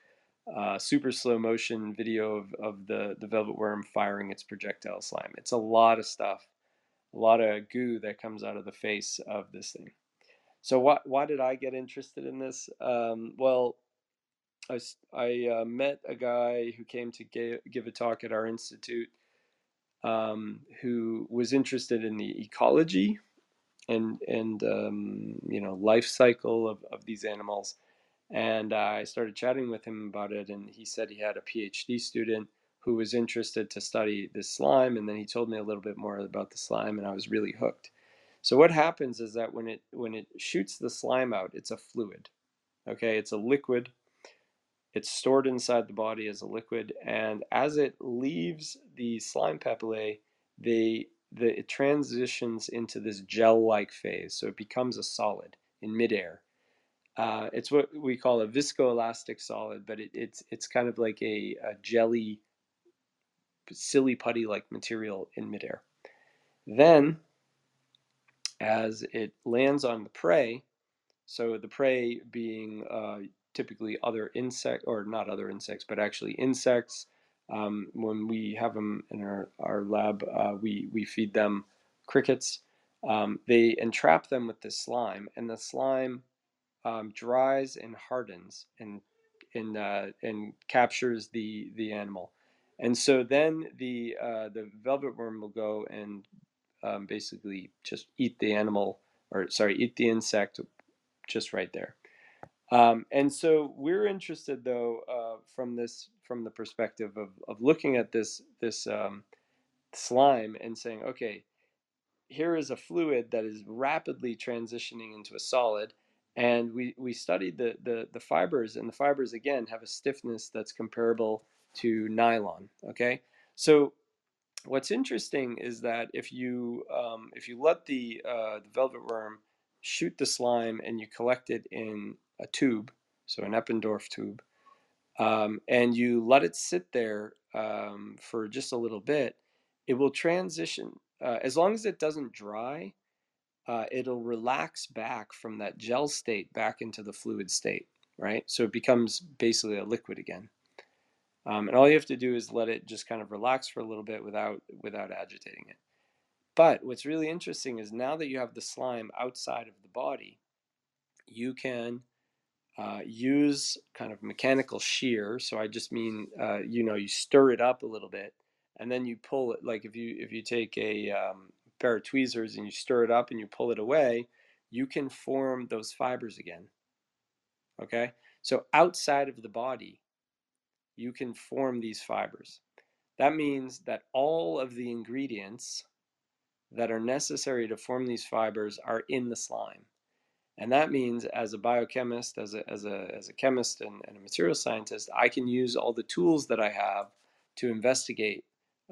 uh, super slow motion video of, of the, the velvet worm firing its projectile slime. It's a lot of stuff, a lot of goo that comes out of the face of this thing. So why, why did I get interested in this? Um, well, I, I uh, met a guy who came to give, give a talk at our institute um, who was interested in the ecology and and um, you know life cycle of, of these animals and uh, I started chatting with him about it, and he said he had a PhD student who was interested to study this slime, and then he told me a little bit more about the slime, and I was really hooked. So what happens is that when it when it shoots the slime out, it's a fluid. Okay, it's a liquid. It's stored inside the body as a liquid, and as it leaves the slime papillae, they the, it transitions into this gel-like phase. So it becomes a solid in midair uh, it's what we call a viscoelastic solid, but it, it's it's kind of like a, a jelly, silly putty like material in midair. Then, as it lands on the prey, so the prey being uh, typically other insect or not other insects, but actually insects. Um, when we have them in our, our lab, uh, we, we feed them crickets. Um, they entrap them with this slime, and the slime um, dries and hardens and and uh, and captures the the animal, and so then the uh, the velvet worm will go and um, basically just eat the animal or sorry eat the insect just right there. Um, and so we're interested though uh, from this from the perspective of, of looking at this this um, slime and saying okay here is a fluid that is rapidly transitioning into a solid and we, we studied the, the, the fibers and the fibers again have a stiffness that's comparable to nylon okay? So what's interesting is that if you um, if you let the, uh, the velvet worm shoot the slime and you collect it in a tube so an eppendorf tube um, and you let it sit there um, for just a little bit it will transition uh, as long as it doesn't dry uh, it'll relax back from that gel state back into the fluid state, right? So it becomes basically a liquid again. Um, and all you have to do is let it just kind of relax for a little bit without without agitating it. But what's really interesting is now that you have the slime outside of the body, you can uh, use kind of mechanical shear. So I just mean, uh, you know, you stir it up a little bit, and then you pull it. Like if you if you take a um, pair of tweezers and you stir it up and you pull it away, you can form those fibers again. Okay? So outside of the body, you can form these fibers. That means that all of the ingredients that are necessary to form these fibers are in the slime. And that means as a biochemist, as a, as a, as a chemist and, and a material scientist, I can use all the tools that I have to investigate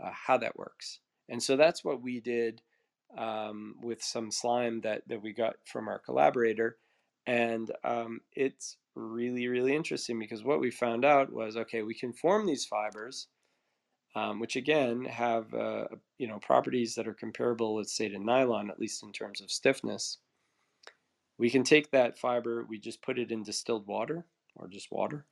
uh, how that works. And so that's what we did um, with some slime that, that we got from our collaborator. And um, it's really, really interesting because what we found out was okay, we can form these fibers, um, which again have uh, you know properties that are comparable, let's say, to nylon, at least in terms of stiffness. We can take that fiber, we just put it in distilled water or just water,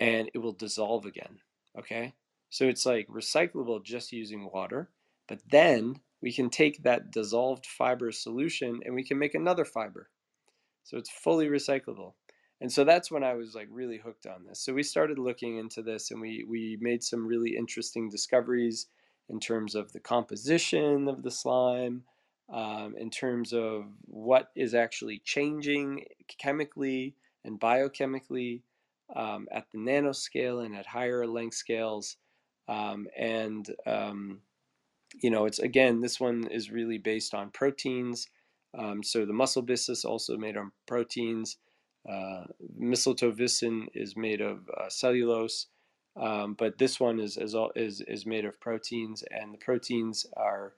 and it will dissolve again. Okay, so it's like recyclable just using water, but then we can take that dissolved fiber solution and we can make another fiber. So it's fully recyclable. And so that's when I was like really hooked on this. So we started looking into this and we, we made some really interesting discoveries in terms of the composition of the slime, um, in terms of what is actually changing chemically and biochemically um, at the nanoscale and at higher length scales. Um, and um, you know, it's again, this one is really based on proteins. Um, so the mussel byssus also made on proteins. Uh, mistletoe is made of uh, cellulose, um, but this one is, is all, is is made of proteins, and the proteins are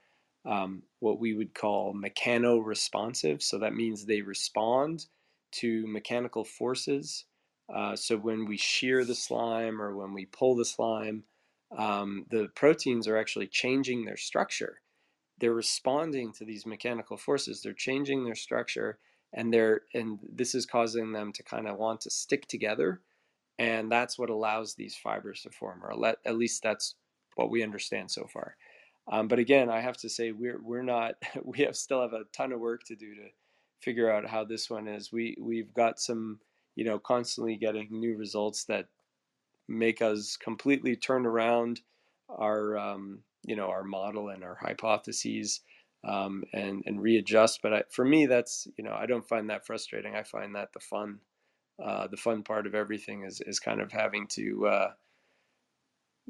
um, what we would call mechano-responsive. So that means they respond to mechanical forces. Uh, so when we shear the slime or when we pull the slime, um, the proteins are actually changing their structure. They're responding to these mechanical forces. They're changing their structure, and they're and this is causing them to kind of want to stick together, and that's what allows these fibers to form, or at least that's what we understand so far. Um, but again, I have to say we're we're not we have still have a ton of work to do to figure out how this one is. We we've got some you know, constantly getting new results that make us completely turn around our, um, you know, our model and our hypotheses um, and and readjust. But I, for me, that's you know, I don't find that frustrating. I find that the fun, uh, the fun part of everything is is kind of having to. Uh,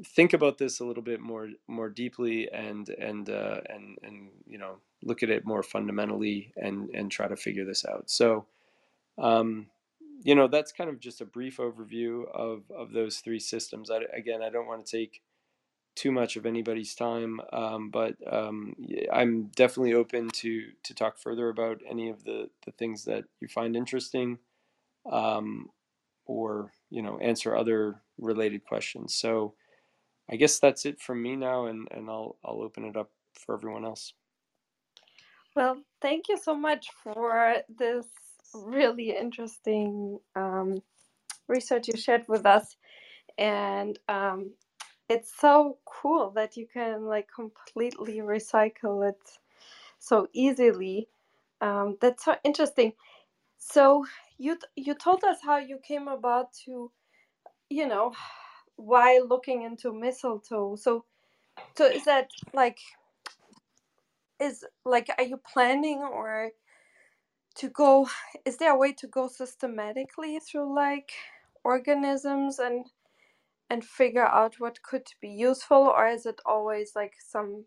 think about this a little bit more more deeply and and uh, and and you know look at it more fundamentally and and try to figure this out. So, um, you know, that's kind of just a brief overview of of those three systems. I, again, I don't want to take too much of anybody's time, um, but um, I'm definitely open to to talk further about any of the the things that you find interesting, um, or you know, answer other related questions. So. I guess that's it from me now, and, and I'll I'll open it up for everyone else. Well, thank you so much for this really interesting um, research you shared with us, and um, it's so cool that you can like completely recycle it so easily. Um, that's so interesting. So you you told us how you came about to, you know, while looking into mistletoe. So, so is that like, is like, are you planning or to go? Is there a way to go systematically through like organisms and and figure out what could be useful, or is it always like some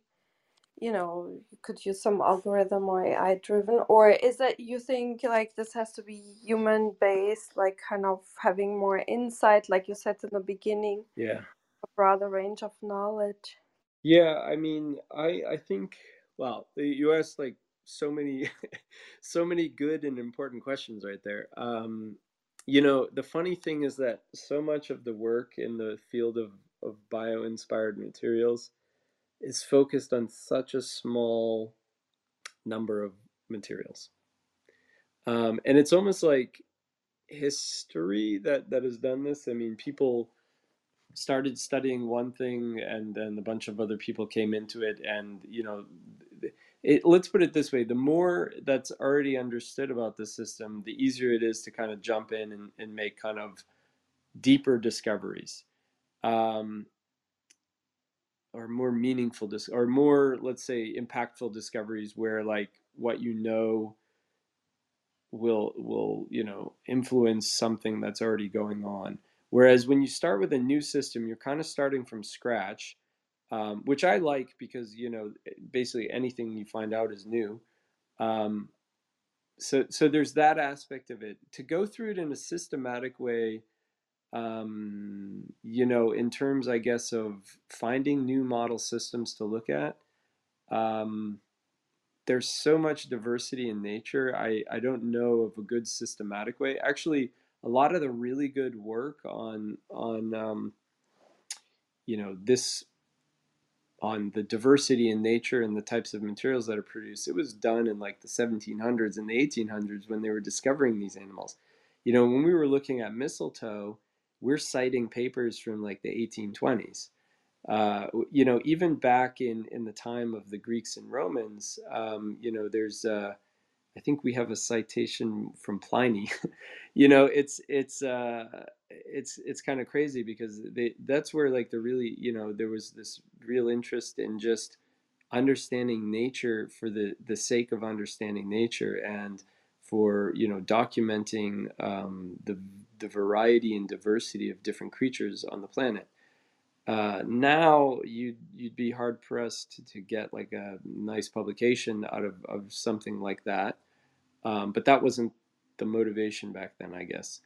you know you could use some algorithm or ai driven or is that you think like this has to be human based like kind of having more insight like you said in the beginning yeah. a broader range of knowledge? Yeah i mean i i think well you asked like so many so many good and important questions right there. Um you know the funny thing is that so much of the work in the field of of bio inspired materials is focused on such a small number of materials. Um, and it's almost like history that, that has done this. I mean, people started studying one thing and then a bunch of other people came into it and you know it, let's put it this way the more that's already understood about the system the easier it is to kind of jump in and, and make kind of deeper discoveries um, or more meaningful dis- or more let's say impactful discoveries where like what you know will will you know influence something that's already going on. Whereas when you start with a new system you're kind of starting from scratch um, which i like because you know basically anything you find out is new. Um, so so there's that aspect of it. To go through it in a systematic way um, you know, in terms, I guess, of finding new model systems to look at, um, there's so much diversity in nature. I, I don't know of a good systematic way. Actually, a lot of the really good work on on um, you know this on the diversity in nature and the types of materials that are produced, it was done in like the 1700s and the 1800s when they were discovering these animals. You know, when we were looking at mistletoe, we're citing papers from like the 1820s. Uh, you know, even back in, in the time of the Greeks and Romans, um, you know, there's, uh, I think we have a citation from Pliny. you know, it's it's uh, it's it's kind of crazy because they, that's where like the really, you know, there was this real interest in just understanding nature for the the sake of understanding nature and for you know documenting um, the the variety and diversity of different creatures on the planet. Uh, now you'd you'd be hard pressed to, get like a nice publication out of, of something like that, um, but that wasn't the motivation back then, I guess.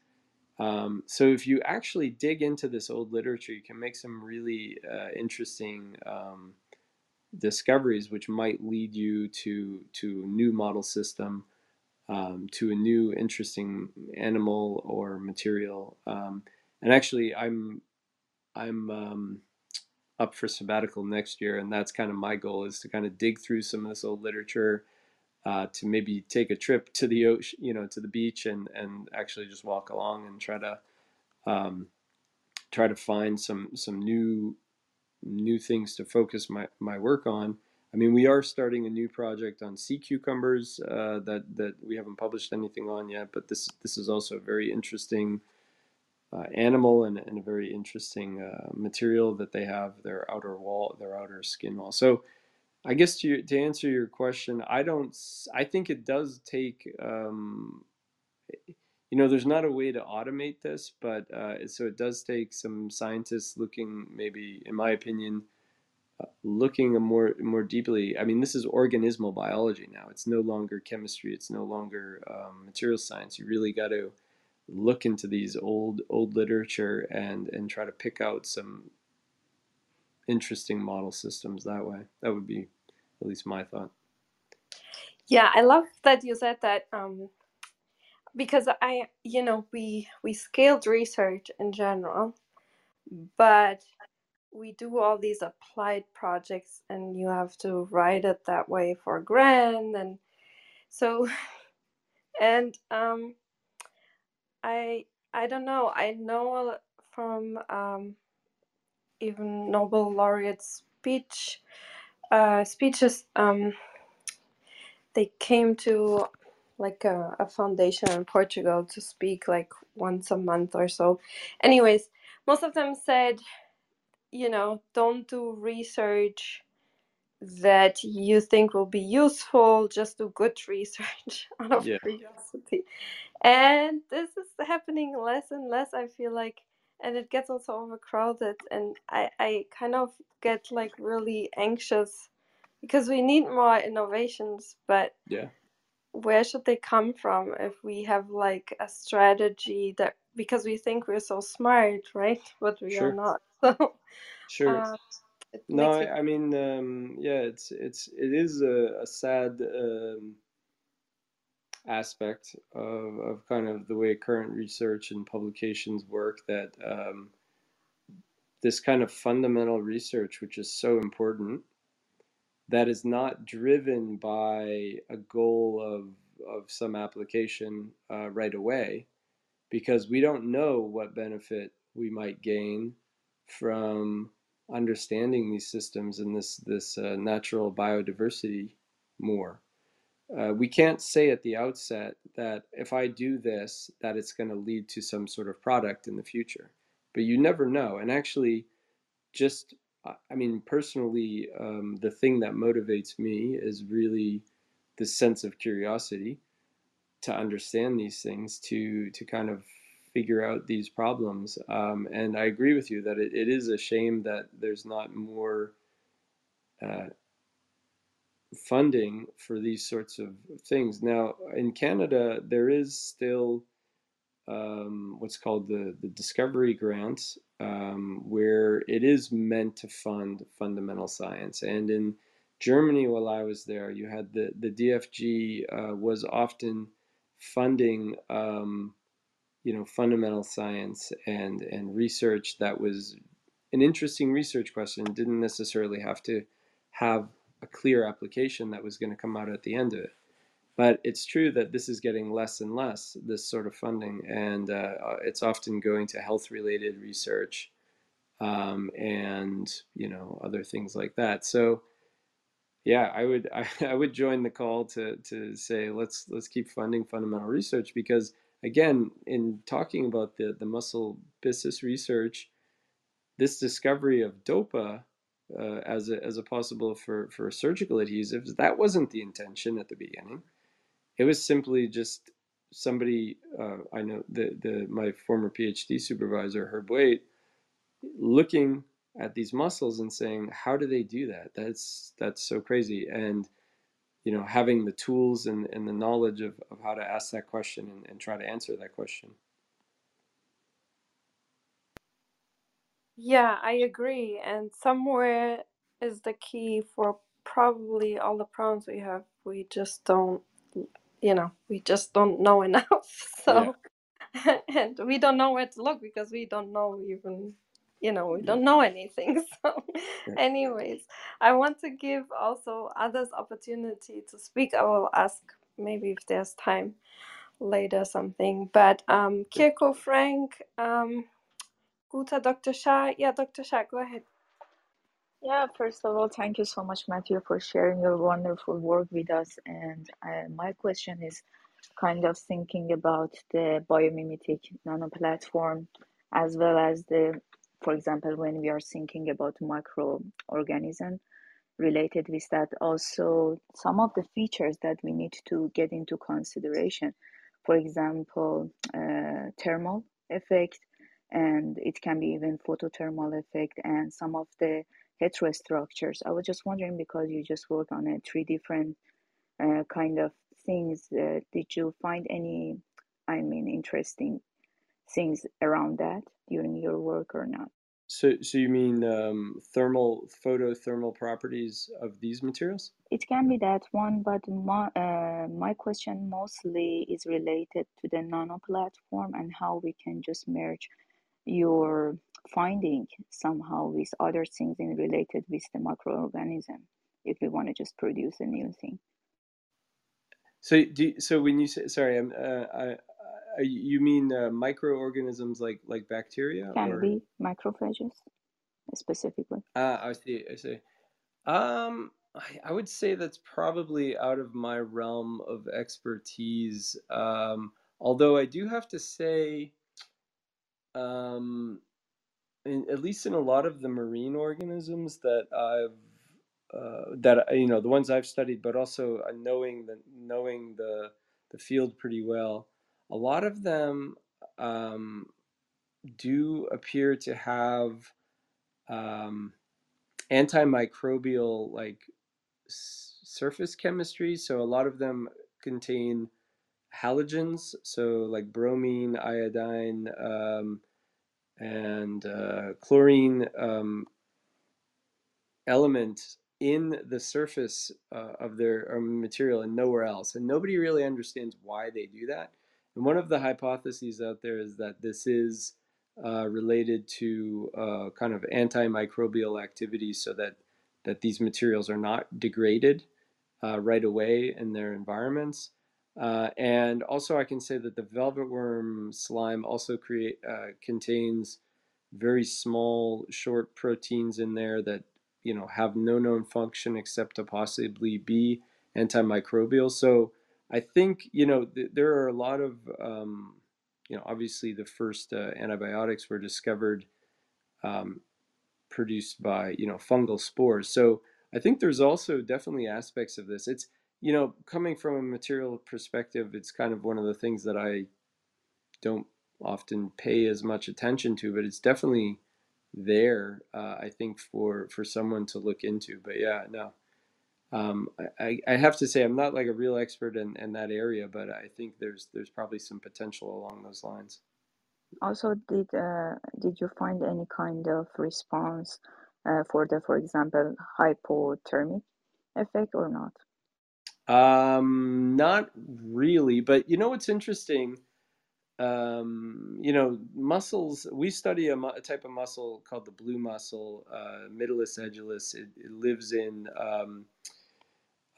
Um, so if you actually dig into this old literature, you can make some really uh, interesting um, discoveries, which might lead you to to new model system um, to a new interesting animal or material. Um, and actually, I'm I'm um, up for sabbatical next year, and that's kind of my goal is to kind of dig through some of this old literature. Uh, to maybe take a trip to the ocean, you know, to the beach, and and actually just walk along and try to um, try to find some some new new things to focus my my work on. I mean, we are starting a new project on sea cucumbers uh, that that we haven't published anything on yet, but this this is also a very interesting uh, animal and, and a very interesting uh, material that they have their outer wall, their outer skin wall. So, I guess to to answer your question, I don't. I think it does take. Um, you know, there's not a way to automate this, but uh, so it does take some scientists looking, maybe, in my opinion looking more more deeply. I mean, this is organismal biology now. It's no longer chemistry. It's no longer um, material science. You really got to look into these old old literature and and try to pick out some interesting model systems that way. That would be at least my thought. Yeah, I love that you said that um, because I, you know, we we scaled research in general, but we do all these applied projects and you have to write it that way for grant and so and um i i don't know. I know from um even nobel laureate speech uh speeches um they came to like a, a foundation in portugal to speak like once a month or so. Anyways most of them said you know, don't do research that you think will be useful. Just do good research out of Yeah. curiosity. And this is happening less and less, I feel like. And it gets also overcrowded. And I, I kind of get like really anxious because we need more innovations, but Yeah. where should they come from if we have like a strategy that because we think we're so smart, right? But we are not. So Sure. it No, I, I mean, um, yeah, it's it's it is a, a sad um, aspect of, of kind of the way current research and publications work that um, this kind of fundamental research, which is so important, that is not driven by a goal of of some application uh, right away, because we don't know what benefit we might gain from understanding these systems and this this uh, natural biodiversity more. Uh, we can't say at the outset that if I do this, that it's going to lead to some sort of product in the future. But you never know. And actually, just I mean, personally, um, the thing that motivates me is really the sense of curiosity to understand these things, to to kind of figure out these problems. Um, and I agree with you that it, it is a shame that there's not more uh, funding for these sorts of things. Now, in Canada, there is still um, what's called the, the Discovery Grant, um, where it is meant to fund fundamental science. And in Germany, while I was there, you had the, the DFG uh, was often funding, um, you know, fundamental science and, and research that was an interesting research question. Didn't necessarily have to have a clear application that was going to come out at the end of it. But it's true that this is getting less and less, this sort of funding, and uh, it's often going to health related research um, and you know other things like that. So yeah, I would I, I would join the call to to say let's let's keep funding fundamental research because again, in talking about the the mussel byssus research, this discovery of DOPA uh, as a as a possible for for surgical adhesives that wasn't the intention at the beginning. It was simply just somebody uh, I know the the my former PhD supervisor Herb Waite looking at these mussels and saying how do they do that that's that's so crazy and you know having the tools and, and the knowledge of, of how to ask that question and, and try to answer that question Yeah, I agree. And somewhere is the key for probably all the problems we have. We just don't, you know, we just don't know enough. yeah So, and we don't know where to look because we don't know even, you know, we don't know anything. So, anyways, I want to give also others opportunity to speak. I will ask maybe if there's time later something. But um. Kirko, Frank, um, Guter Dr. Shah. Yeah, Dr. Shah, go ahead. Yeah, first of all, thank you so much, Matthew, for sharing your wonderful work with us. And uh, my question is kind of thinking about the biomimetic nano platform, as well as the, for example, when we are thinking about microorganism related with that, also some of the features that we need to get into consideration. For example, uh, thermal effect, and it can be even photothermal effect, and some of the heterostructures. I was just wondering because you just work on a three different uh, kind of things. Uh, did you find any, I mean, interesting things around that during your work or not? So, so you mean um, thermal, photothermal properties of these materials? It can be that one, but my, uh, my question mostly is related to the nano platform and how we can just merge your finding somehow with other things in related with the microorganism if we want to just produce a new thing. So, do you, so when you say sorry, I'm, uh, I, I, you mean uh, microorganisms like like bacteria? Can or? be macrophages specifically. Ah, I see. I see. Um, I, I would say that's probably out of my realm of expertise. Um, although I do have to say, um, in, at least in a lot of the marine organisms that I've uh, that you know the ones I've studied, but also uh, knowing the knowing the the field pretty well, a lot of them um, do appear to have um, antimicrobial like s- surface chemistry. So a lot of them contain halogens, so like bromine, iodine, um, and uh, chlorine um, element in the surface uh, of their um, material and nowhere else. And nobody really understands why they do that. And one of the hypotheses out there is that this is uh, related to uh, kind of antimicrobial activity so that, that these materials are not degraded uh, right away in their environments. Uh, and also, I can say that the velvet worm slime also create uh, contains very small, short proteins in there that you know have no known function except to possibly be antimicrobial. So I think you know th- there are a lot of um, you know obviously the first uh, antibiotics were discovered um, produced by you know fungal spores. So I think there's also definitely aspects of this. It's you know coming from a material perspective, it's kind of one of the things that I don't often pay as much attention to, but it's definitely there. Uh, I think for for someone to look into. But yeah, no. Um, I, I have to say I'm not like a real expert in, in that area, but I think there's there's probably some potential along those lines. Also, did uh, did you find any kind of response uh, for the, for example, hypothermic effect or not? Um, not really, but you know what's interesting? Um, you know, mussels. We study a, mu- a type of mussel called the blue mussel, uh, Mytilus edulis. It, it lives in, um,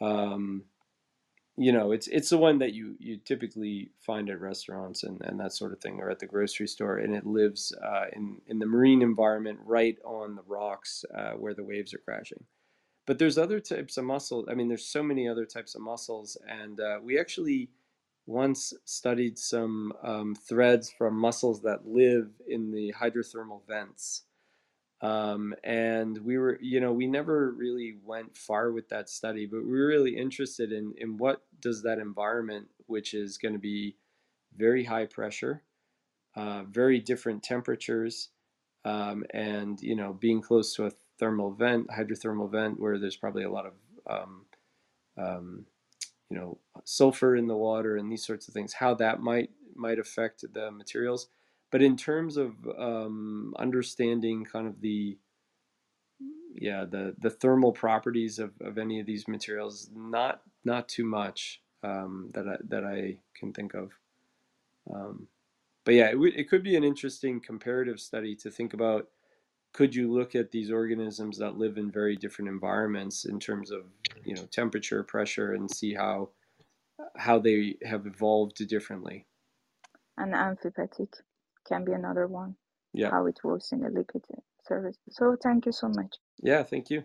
um, you know, it's it's the one that you you typically find at restaurants and, and that sort of thing, or at the grocery store, and it lives uh, in in the marine environment, right on the rocks uh, where the waves are crashing. But there's other types of mussel. I mean, there's so many other types of mussels, and uh, we actually once studied some um, threads from mussels that live in the hydrothermal vents. Um, and we were, you know, we never really went far with that study, but we were really interested in, in what does that environment, which is going to be very high pressure, uh, very different temperatures, um, and, you know, being close to a thermal vent, hydrothermal vent, where there's probably a lot of um, um, you know sulfur in the water and these sorts of things how that might might affect the materials but in terms of um, understanding kind of the yeah the the thermal properties of, of any of these materials not not too much um, that I, that I can think of. Um, but yeah it, w- it could be an interesting comparative study to think about could you look at these organisms that live in very different environments in terms of you know temperature pressure and see how how they have evolved differently? And amphipathic can be another one, yeah how it works in the lipid service. So thank you so much. Yeah, thank you.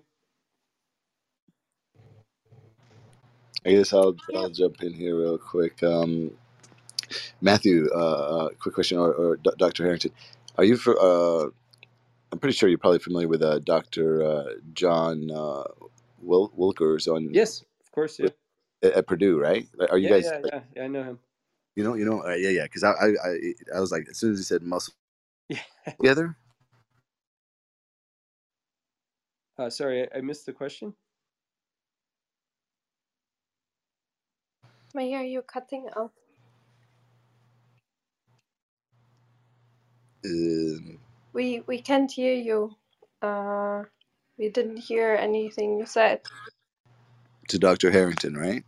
I guess I'll I'll jump in here real quick. Um, Matthew, uh, uh, quick question, or, or D- Dr. Harrington, are you for? Uh, I'm pretty sure you're probably familiar with uh, Dr. Uh, John uh, Wil- Wilkers on Yes, of course. Yeah. at, at Purdue, right? Are you Yeah, guys? yeah, yeah. Yeah, I know him. You know, you know, uh, yeah, yeah. Because I, I, I, I was like, as soon as he said mussel Yeah. together, Uh, sorry, I, I missed the question. Maya, you're you cutting out. um, We we can't hear you. Uh, we didn't hear anything you said. to Dr. Harrington, right?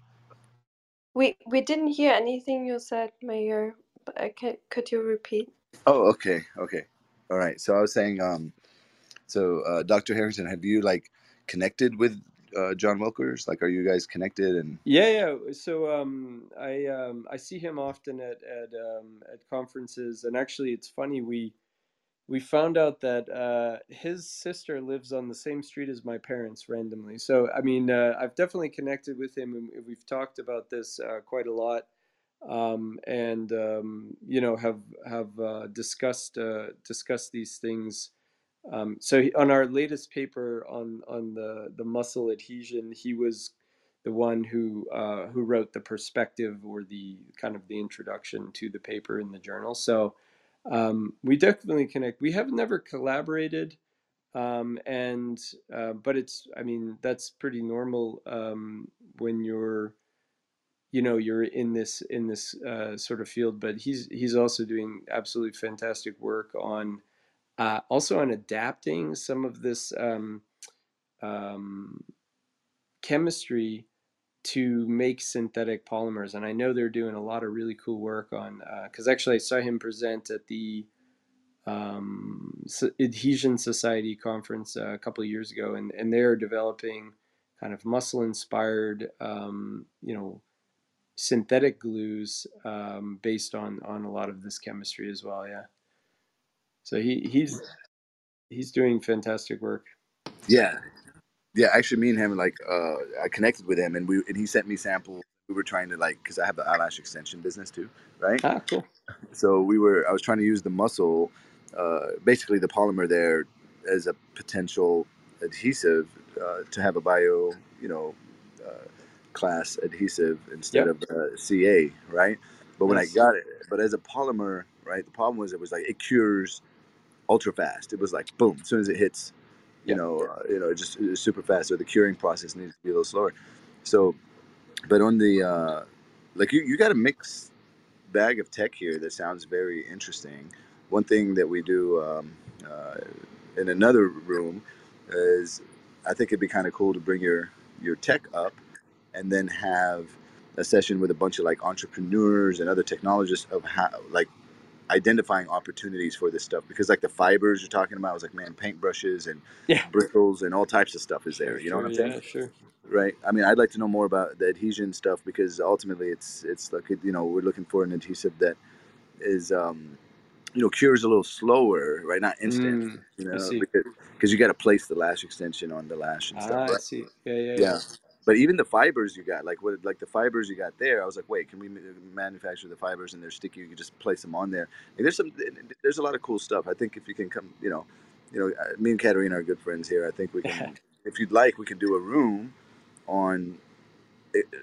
We we didn't hear anything you said, Mayor. But I can, could you repeat? Oh, okay, okay, all right. So I was saying, um, so uh, Dr. Harrington, have you like connected with uh, John Wilkers? Like, are you guys connected? And Yeah, yeah. So um, I um, I see him often at at um, at conferences, and actually, it's funny we we found out that uh, his sister lives on the same street as my parents randomly. So I mean, uh, I've definitely connected with him, and we've talked about this uh, quite a lot, um, and um, you know have have uh, discussed uh, discussed these things. Um, so he, on our latest paper on on the the mussel adhesion, he was the one who uh, who wrote the perspective or the kind of the introduction to the paper in the journal. So um, we definitely connect. We have never collaborated, um, and uh, but it's I mean that's pretty normal um, when you're you know you're in this in this uh, sort of field. But he's he's also doing absolutely fantastic work on uh, also on adapting some of this um, um, chemistry to make synthetic polymers. And I know they're doing a lot of really cool work on, because actually I saw him present at the um, Adhesion Society conference uh, a couple of years ago, and, and they're developing kind of mussel inspired, um, you know, synthetic glues um, based on on a lot of this chemistry as well. Yeah. So he he's he's doing fantastic work. yeah, yeah. Actually, me and him like uh, I connected with him, and we and he sent me samples. We were trying to like because I have the eyelash extension business too, right? Ah, cool. So we were. I was trying to use the mussel, uh, basically the polymer there, as a potential adhesive uh, to have a bio, you know, uh, class adhesive instead Yep. of uh, CA, right? But when I got it, but as a polymer, right? The problem was it was like it cures ultra fast. It was like boom, as soon as it hits, you know, uh, you know, just it super fast. So the curing process needs to be a little slower. So, but on the uh, like you, you got a mix bag of tech here that sounds very interesting. One thing that we do um, uh, in another room is I think it'd be kind of cool to bring your your tech up and then have a session with a bunch of like entrepreneurs and other technologists of how like identifying opportunities for this stuff because like the fibers you're talking about I was like man paintbrushes and Yeah. bristles and all types of stuff is there you know what i'm saying yeah, sure. right i mean i'd like to know more about the adhesion stuff because ultimately it's it's like you know we're looking for an adhesive that is um you know cures a little slower right not instant Mm, you know because because you got to place the lash extension on the lash and Ah, stuff I see. Yeah, yeah, yeah. yeah but even the fibers you got like what like the fibers you got there i was like wait can we manufacture the fibers and they're sticky you can just place them on there there's some there's a lot of cool stuff i think if you can come you know you know uh, me and Katerina are good friends here i think we can if you'd like we can do a room on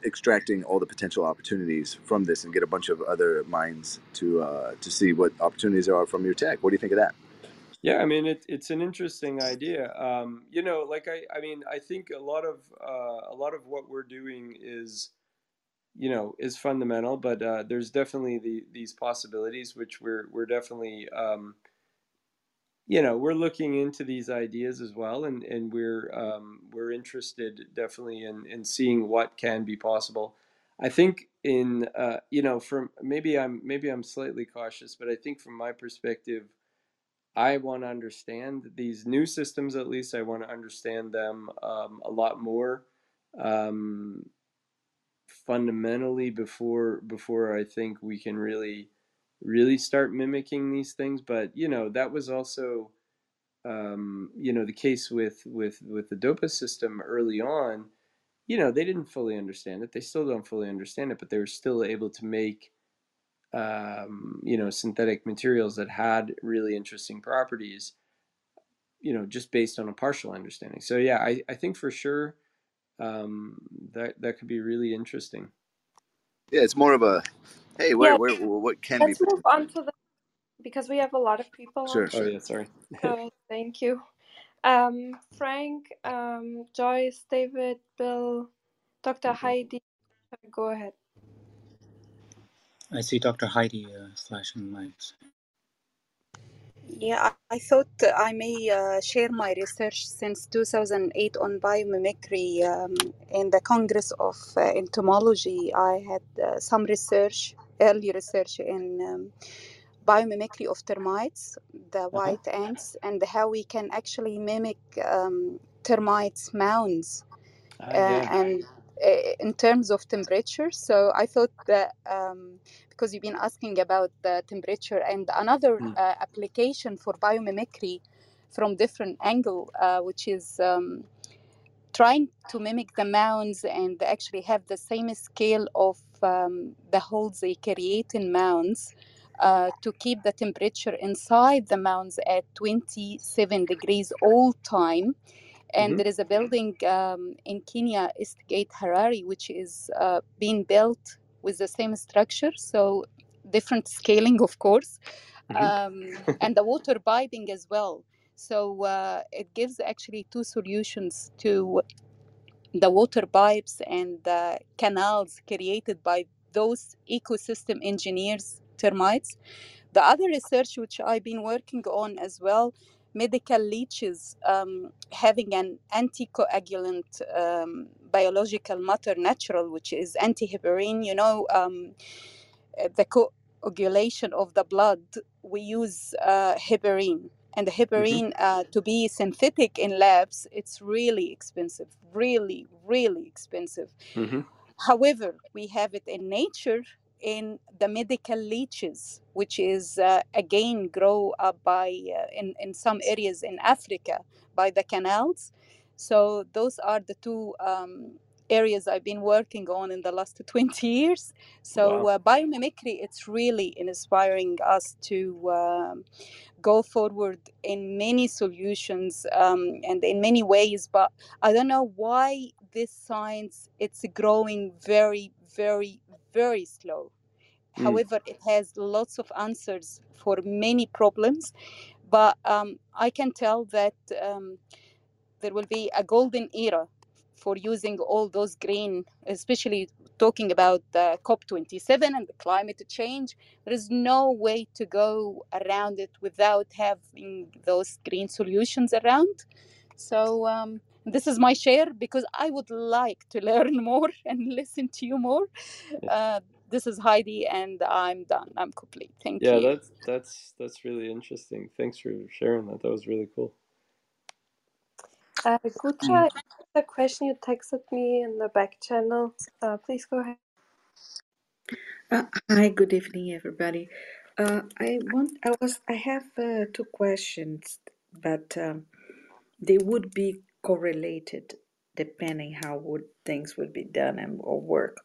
extracting all the potential opportunities from this and get a bunch of other minds to uh, to see what opportunities there are from your tech. What do you think of that? Yeah, I mean it, it's an interesting idea. Um, you know, like I, I mean, I think a lot of uh, a lot of what we're doing is, you know, is fundamental, but uh, there's definitely the, these possibilities which we're we're definitely, um, you know, we're looking into these ideas as well, and and we're um, we're interested definitely in in seeing what can be possible. I think in uh, you know, from maybe I'm maybe I'm slightly cautious, but I think from my perspective. I want to understand these new systems, at least. I want to understand them um, a lot more um, fundamentally before before I think we can really really start mimicking these things. But you know, that was also um, you know, the case with with with the DOPA system early on, you know, they didn't fully understand it. They still don't fully understand it, but they were still able to make um, you know synthetic materials that had really interesting properties you know just based on a partial understanding so yeah i, I think for sure um, that that could be really interesting Yeah, it's more of a hey, where, Yeah, where, what can be let's move on to the because we have a lot of people on. Sure, oh yeah sorry So thank you. Um, Frank, um, Joyce, David, Bill, Dr. Mm-hmm. Heidi, go ahead. I see Dr. Heidi uh, flashing lights. Yeah, I thought I may uh, share my research since 2008 on biomimicry. Um, in the Congress of uh, Entomology, I had uh, some research, early research in um, biomimicry of termites, the uh-huh. white ants, and how we can actually mimic um, termites' mounds Ah, uh, yeah and in terms of temperature. So I thought that um, because you've been asking about the temperature and another Mm. uh, application for biomimicry from different angle, uh, which is um, trying to mimic the mounds and actually have the same scale of um, the holes they create in mounds. Uh, to keep the temperature inside the mounds at 27 degrees all time and Mhm. there is a building um, in Kenya, East Gate Harare, which is uh, being built with the same structure, so different scaling, of course, Mhm. um, and the water piping as well. So uh, it gives actually two solutions to the water pipes and the canals created by those ecosystem engineers, termites. The other research which I've been working on as well, medical leeches um, having an anticoagulant um, biological matter natural, which is antiheparin. You know, um, the coagulation of the blood, we use uh, heparin. And the Mhm. heparin, uh, to be synthetic in labs, it's really expensive, really, really expensive. Mhm. However, we have it in nature in the medical leeches, which is uh, again grow up by uh, in in some areas in Africa by the canals. So those are the two um, areas I've been working on in the last 20 years. So Wow. uh, biomimicry, it's really inspiring us to um, go forward in many solutions um, and in many ways. But I don't know why this science it's growing very, very, very slow. Mm. However, it has lots of answers for many problems. But um, I can tell that um, there will be a golden era for using all those green, especially talking about the COP27 and the climate change. There is no way to go around it without having those green solutions around. So um, this is my share because I would like to learn more and listen to you more. Uh, this is Heidi, and I'm done. I'm complete. Thank Yeah, you. Yeah, that's that's that's really interesting. Thanks for sharing that. That was really cool. Uh, Guta, the question you texted me in the back channel. Uh, please go ahead. Uh, hi, good evening, everybody. Uh, I want, I was, I have uh, two questions, but um, they would be correlated depending how would things would be done and or work.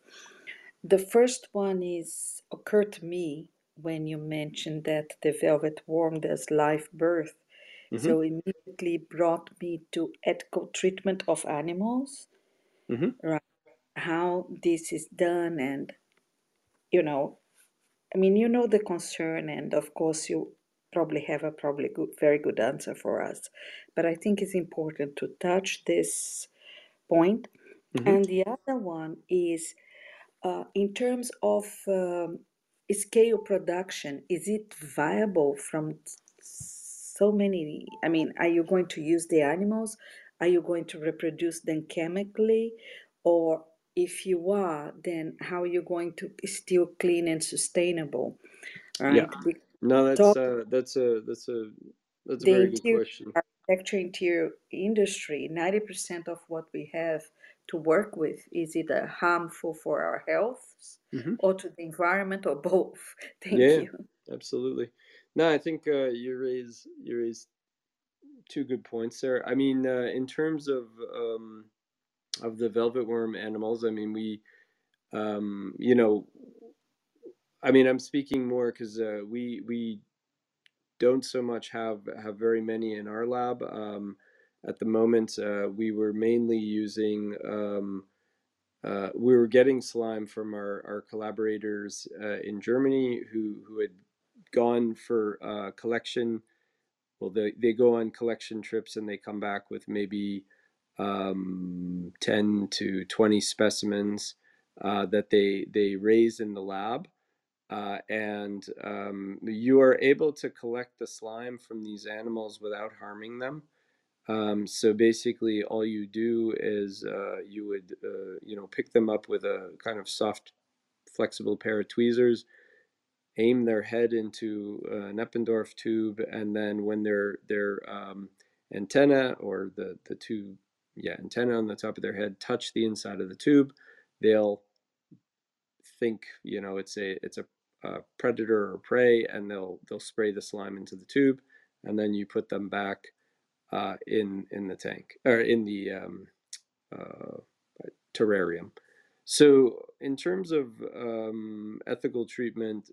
The first one is occurred to me when you mentioned that the velvet worm does live birth. Mhm. So immediately brought me to ethical treatment of animals, Mhm. right? How this is done, and you know, I mean, you know the concern, and of course, you probably have a probably good, very good answer for us. But I think it's important to touch this point. Mhm. And the other one is uh, in terms of um, scale production, is it viable from so many? I mean, are you going to use the animals? Are you going to reproduce them chemically? Or if you are, then how are you going to still clean and sustainable? Right? We No, that's talk uh that's a that's a that's a very good question. architecture interior industry, 90% of what we have to work with is either harmful for our health Mhm. or to the environment or both. Thank Yeah, you. absolutely. No, I think uh, you raise you raise two good points there. I mean, uh, in terms of um, of the velvet worm animals, I mean, we, um, you know, I mean, I'm speaking more because uh, we we don't so much have have very many in our lab. Um, at the moment, uh, we were mainly using. Um, uh, we were getting slime from our, our collaborators uh, in Germany who, who had gone for uh, collection. Well, they, they go on collection trips and they come back with maybe um, 10 to 20 specimens uh, that they, they raise in the lab. Uh, and um, you are able to collect the slime from these animals without harming them. Um, so basically, all you do is uh, you would uh, you know pick them up with a kind of soft, flexible pair of tweezers, aim their head into an Eppendorf tube, and then when their their um, antenna or the the two yeah antenna on the top of their head touch the inside of the tube, they'll think you know it's a it's a uh, predator or prey, and they'll they'll spray the slime into the tube, and then you put them back uh, in in the tank or in the um, uh, terrarium. So in terms of um, ethical treatment,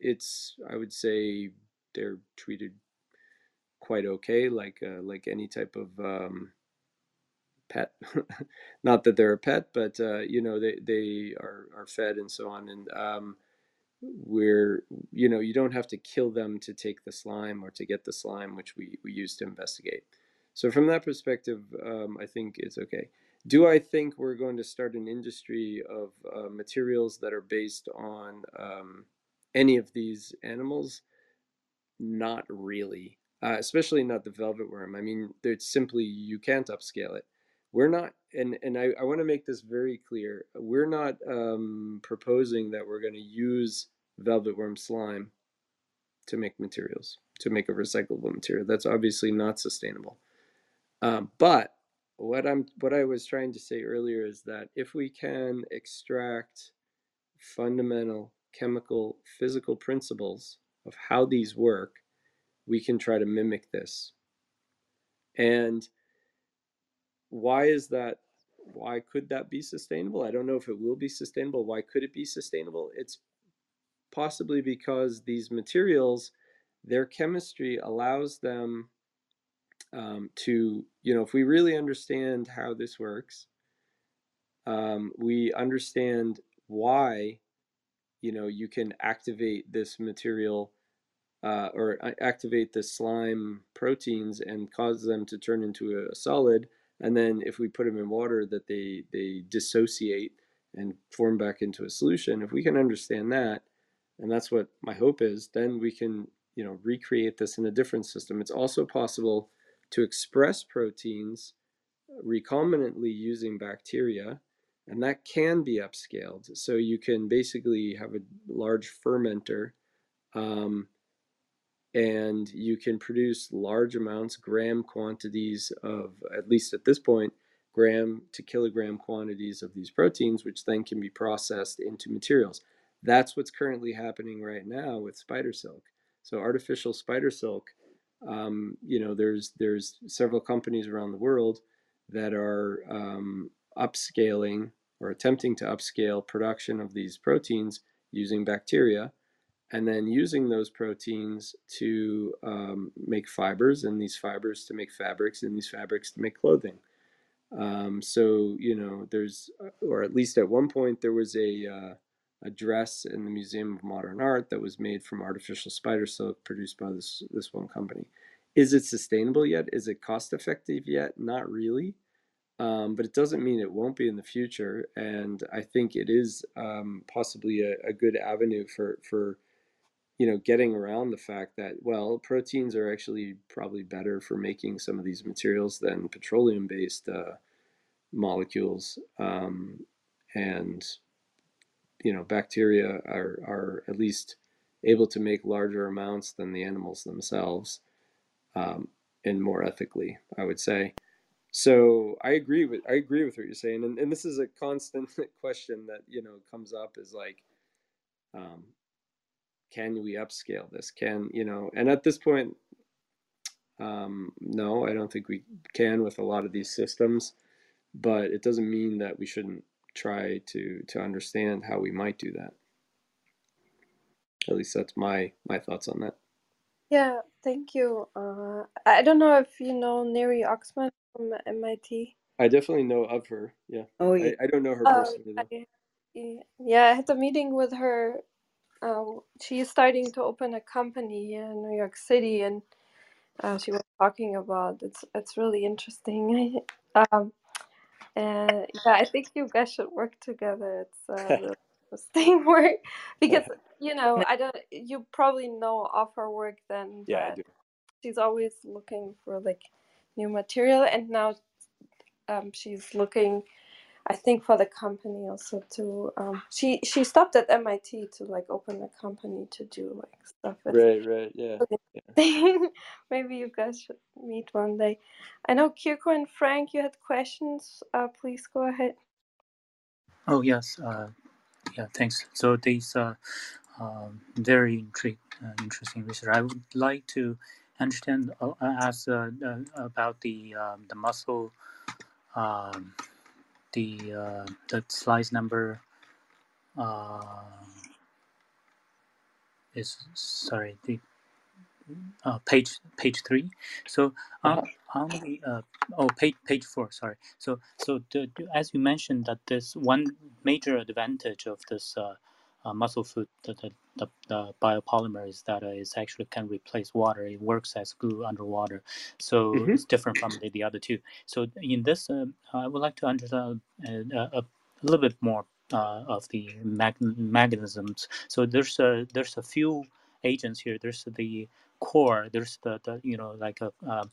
it's I would say they're treated quite okay, like uh, like any type of um, pet. Not that they're a pet, but uh, you know they they are are fed and so on, and um, where you know you don't have to kill them to take the slime or to get the slime which we, we use to investigate. So from that perspective um, i think it's okay. Do i think we're going to start an industry of uh, materials that are based on um, any of these animals? Not really uh, especially not the velvet worm. I mean it's simply you can't upscale it. We're not and and i, I want to make this very clear. We're not um, proposing that we're going to use velvet worm slime to make materials to make a recyclable material. That's obviously not sustainable. Um, but what i'm what i was trying to say earlier is that if we can extract fundamental chemical physical principles of how these work we can try to mimic this. And why is that why could that be sustainable? I don't know if it will be sustainable. Why could it be sustainable? It's possibly because these materials their chemistry allows them um, to you know if we really understand how this works um, we understand why you know you can activate this material uh, or activate the slime proteins and cause them to turn into a solid. And then if we put them in water that they they dissociate and form back into a solution if we can understand that and that's what my hope is then we can you know recreate this in a different system it's also possible to express proteins recombinantly using bacteria and that can be upscaled so you can basically have a large fermenter um, and you can produce large amounts, gram quantities of, at least at this point, gram to kilogram quantities of these proteins, which then can be processed into materials. That's what's currently happening right now with spider silk. So artificial spider silk, um, you know, there's there's several companies around the world that are um, upscaling or attempting to upscale production of these proteins using bacteria and then using those proteins to um, make fibers and these fibers to make fabrics and these fabrics to make clothing. Um, so you know, there's, or at least at one point, there was a uh, a dress in the Museum of Modern Art that was made from artificial spider silk produced by this this one company. Is it sustainable yet? Is it cost effective yet? Not really. Um, but it doesn't mean it won't be in the future. And I think it is um, possibly a, a, good avenue for for you know, getting around the fact that, well, proteins are actually probably better for making some of these materials than petroleum based uh, molecules. Um, and, you know, bacteria are, are at least able to make larger amounts than the animals themselves um, and more ethically, I would say. So I agree with I agree with what you're saying, and, and this is a constant question that you know comes up is like, um, can we upscale this can you know and at this point Um, no, I don't think we can with a lot of these systems, but it doesn't mean that we shouldn't try to to understand how we might do that. At least that's my my thoughts on that. Yeah, thank you. Uh, I don't know if you know Neri Oxman from MIT. I definitely know of her. Yeah, Oh, yeah. I, I don't know her Um, personally though. I, yeah, I had a meeting with her. Um, she is starting to open a company here in New York City, and uh, she was talking about it's it's really interesting. um, and yeah, I think you guys should work together. It's uh, really interesting work because you know I don't. You probably know of her work then, yeah, I do. she's always looking for like new material, and now um, she's looking I think for the company also to um she she stopped at MIT to like open a company to do like stuff with Right, right, yeah. thing. Maybe you guys should meet one day. I know Kirko and Frank, you had questions. Uh, please go ahead. Oh yes, uh, yeah, thanks. So these uh, um, very intrigue, uh, interesting research. I would like to understand uh, ask uh, uh, about the um, the mussel, um, the uh, the slice number uh, is sorry the uh, page page three. So on Uh-huh. on the uh, oh page page four sorry. So so the, the- as you mentioned that this one major advantage of this uh, uh, mussel food the, the, the, the biopolymer is that uh, it actually can replace water. It works as glue underwater. So Mhm. it's different from the, the other two. So in this, uh, I would like to understand uh, a, a little bit more uh, of the mag- mechanisms. So there's a there's a few agents here. There's the core. There's the, the you know like a, uh,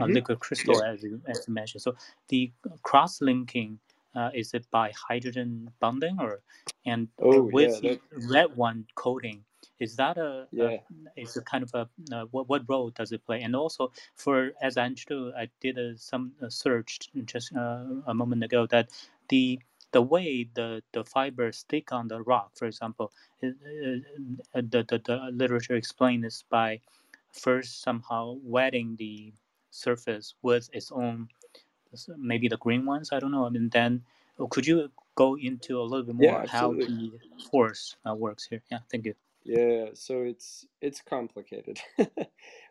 a liquid crystal as you as you mentioned. So the cross linking uh, is it by hydrogen bonding or and Oh, with yeah, the red one coating is that a, a is a kind of a uh, what, what role does it play? And also for as i understood i did uh, some uh, search just uh, a moment ago that the the way the the fibers stick on the rock for example the, the the literature explains this by first somehow wetting the surface with its own maybe the green ones i don't know I mean, then oh, could you go into a little bit Yeah, more how the force uh, works here yeah thank you Yeah, so it's it's complicated.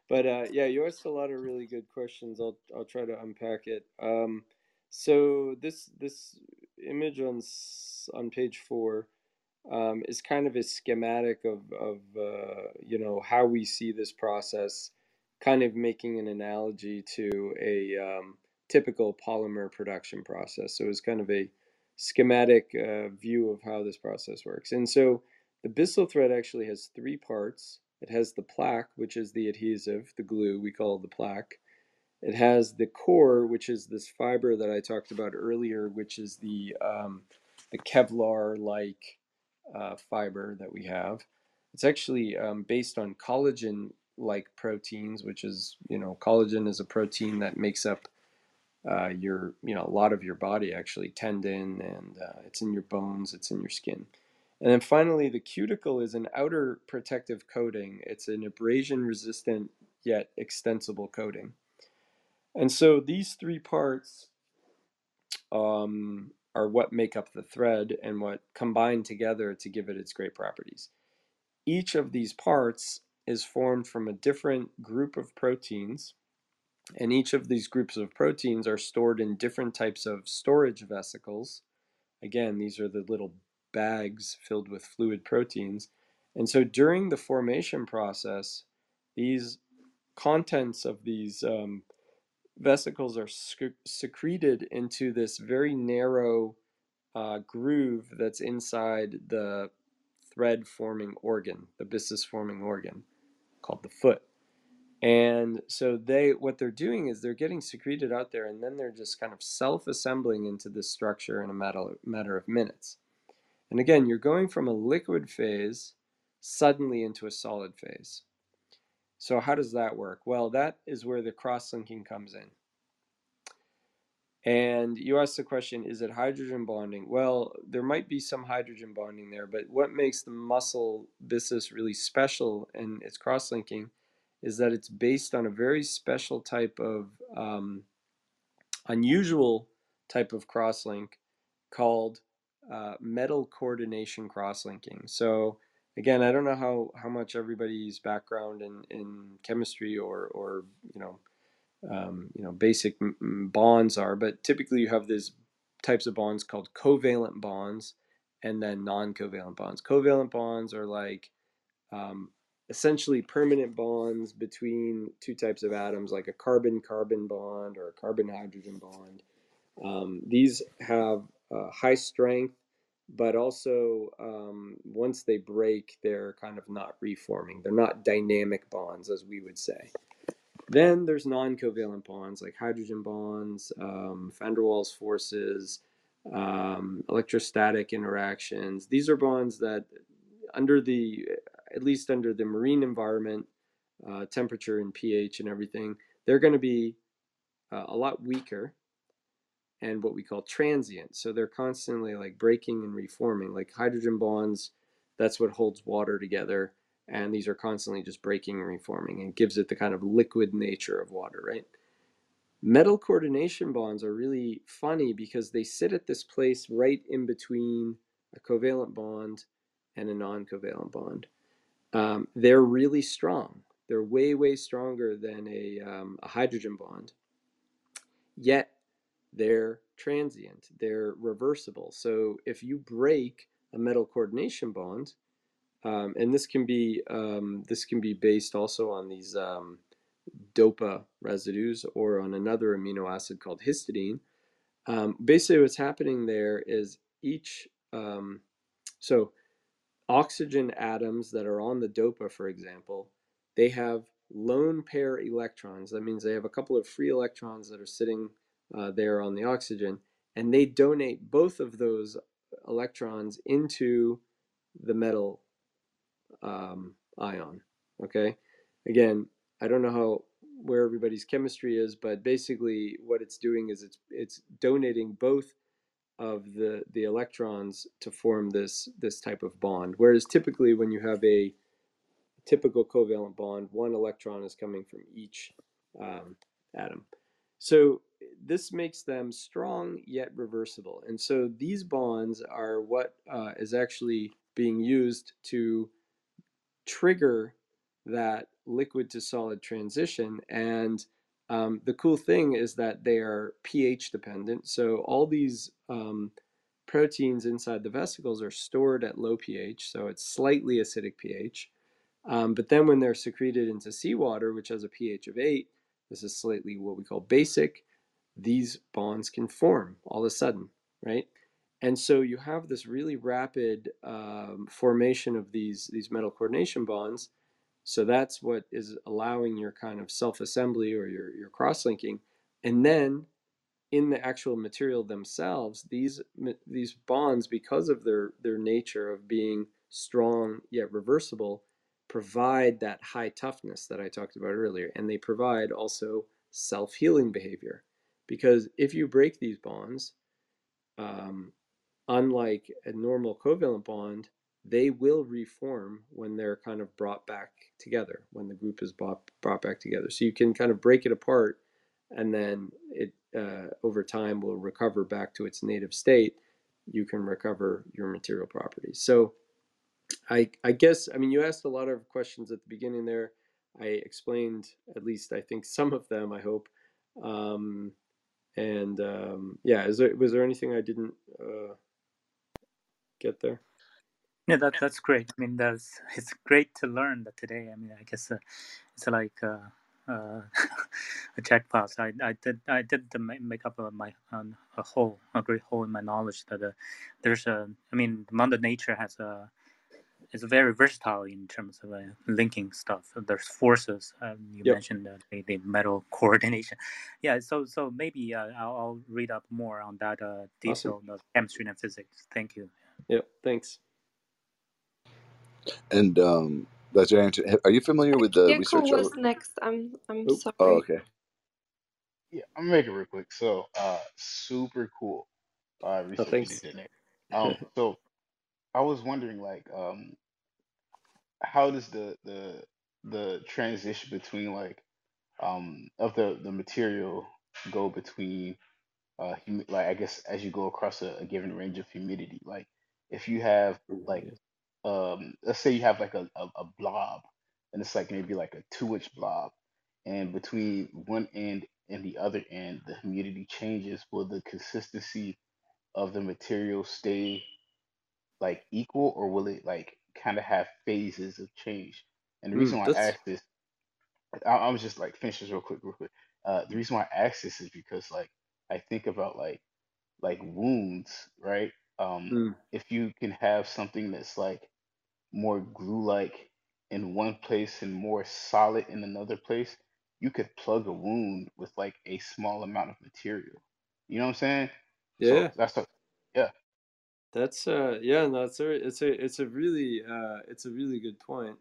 But uh, yeah, you asked a lot of really good questions. I'll I'll try to unpack it. Um, so this this image on on page four um, is kind of a schematic of of uh, you know how we see this process, kind of making an analogy to a um, typical polymer production process. So it's kind of a schematic uh, view of how this process works. And so the byssal thread actually has three parts. It has the plaque, which is the adhesive, the glue we call the plaque. It has the core, which is this fiber that I talked about earlier, which is the um, the Kevlar-like uh, fiber that we have. It's actually um, based on collagen-like proteins, which is you know collagen is a protein that makes up uh, your you know a lot of your body actually tendon and uh, it's in your bones, it's in your skin. And then finally, the cuticle is an outer protective coating. It's an abrasion resistant yet extensible coating. And so these three parts um, are what make up the thread and what combine together to give it its great properties. Each of these parts is formed from a different group of proteins, and each of these groups of proteins are stored in different types of storage vesicles. Again, these are the little bags filled with fluid proteins. And so during the formation process, these contents of these um, vesicles are sec- secreted into this very narrow uh, groove that's inside the thread forming organ, the byssus forming organ called the foot. And so they what they're doing is they're getting secreted out there and then they're just kind of self-assembling into this structure in a matter, matter of minutes. And again, you're going from a liquid phase suddenly into a solid phase. So how does that work? Well, that is where the cross-linking comes in. And you asked the question, is it hydrogen bonding? Well, there might be some hydrogen bonding there, but what makes the mussel byssus really special and its cross-linking is that it's based on a very special type of um, unusual type of crosslink called uh, metal coordination crosslinking. So again, I don't know how, how much everybody's background in, in chemistry or, or you know um, you know basic bonds are, but typically you have these types of bonds called covalent bonds and then non-covalent bonds. Covalent bonds are like um, essentially permanent bonds between two types of atoms, like a carbon-carbon bond or a carbon-hydrogen bond. Um, these have uh, high strength, but also um, once they break, they're kind of not reforming. They're not dynamic bonds, as we would say. Then there's non-covalent bonds like hydrogen bonds, um, van der Waals forces, um, electrostatic interactions. These are bonds that, under the, at least under the marine environment, uh, temperature and pH and everything, they're going to be uh, a lot weaker and what we call transient. So they're constantly like breaking and reforming. Like hydrogen bonds, that's what holds water together. And these are constantly just breaking and reforming and gives it the kind of liquid nature of water, right? Metal coordination bonds are really funny because they sit at this place right in between a covalent bond and a non covalent bond. Um, they're really strong. They're way, way stronger than a, um, a hydrogen bond. Yet they're transient, they're reversible. So if you break a metal coordination bond, um, and this can be um, this can be based also on these um, dopa residues or on another amino acid called histidine. Um, basically, what's happening there is each so oxygen atoms that are on the dopa, for example, they have lone pair electrons. That means they have a couple of free electrons that are sitting uh, there on the oxygen, and they donate both of those electrons into the metal um, ion. Okay, again, I don't know how where everybody's chemistry is, but basically what it's doing is it's it's donating both of the the electrons to form this this type of bond. Whereas typically when you have a typical covalent bond, one electron is coming from each um, atom. So this makes them strong yet reversible. And so these bonds are what uh, is actually being used to trigger that liquid to solid transition. And um, the cool thing is that they are pH dependent. So all these um, proteins inside the vesicles are stored at low pH, so it's slightly acidic pH. Um, but then when they're secreted into seawater, which has a pH of 8, this is slightly what we call basic, these bonds can form all of a sudden, right? And so you have this really rapid um, formation of these, these metal coordination bonds. So that's what is allowing your kind of self-assembly or your, your cross-linking. And then in the actual material themselves, these, these bonds, because of their, their nature of being strong yet reversible, provide that high toughness that I talked about earlier. And they provide also self-healing behavior. Because if you break these bonds, um, unlike a normal covalent bond, they will reform when they're kind of brought back together, when the group is brought, brought back together. So you can kind of break it apart and then it uh, over time will recover back to its native state. You can recover your material properties. So I, I guess, I mean, you asked a lot of questions at the beginning there. I explained at least, I think, some of them, I hope. Um, and um, yeah, is there, was there anything I didn't uh, get there. Yeah, that that's great. I mean, that's it's great to learn that today. I mean, I guess uh, it's like uh, uh, a jackpot. I, I did I did the make up of my um, a hole, a great hole in my knowledge that uh, there's a. I mean, Mother Nature has a is very versatile in terms of uh, linking stuff. There's forces. Um, you yep. mentioned uh, the, the metal coordination. Yeah, so so maybe uh, I'll, I'll, read up more on that uh, detail awesome. of chemistry and physics. Thank you. Yep, thanks. And um, that's your answer. Are you familiar with the yeah, research? was next. I'm I'm sorry. Oh, okay. Yeah, I'm gonna make it real quick. So, uh, super cool. Uh, research oh, thanks. did there. Um, so I was wondering, like, um, how does the the the transition between like um of the the material go between uh humi- like I guess as you go across a, a given range of humidity. Like if you have like Yes. Um let's say you have like a, a, a blob and it's like maybe like a two inch blob and between one end and the other end the humidity changes. Will the consistency of the material stay like equal or will it like kind of have phases of change? And the reason Mm, why i asked this i, I was just like finish this real quick real quick. Uh the reason why i asked this is because like i think about like like wounds right? Um mm, if you can have something that's like more glue-like in one place and more solid in another place, you could plug a wound with like a small amount of material. You know what I'm saying? So yeah. that's a, yeah. That's uh yeah, no, it's a it's a it's a really uh it's a really good point.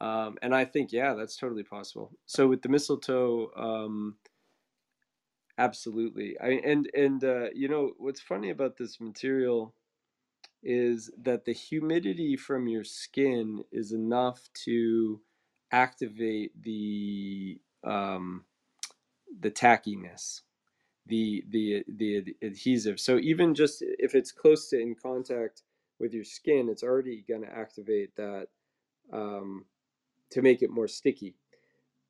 Um and I think yeah, that's totally possible. So with the mistletoe, um absolutely. I and and uh you know what's funny about this material is that the humidity from your skin is enough to activate the um the tackiness. the the the adhesive. So even just if it's close to in contact with your skin, it's already going to activate that um, to make it more sticky.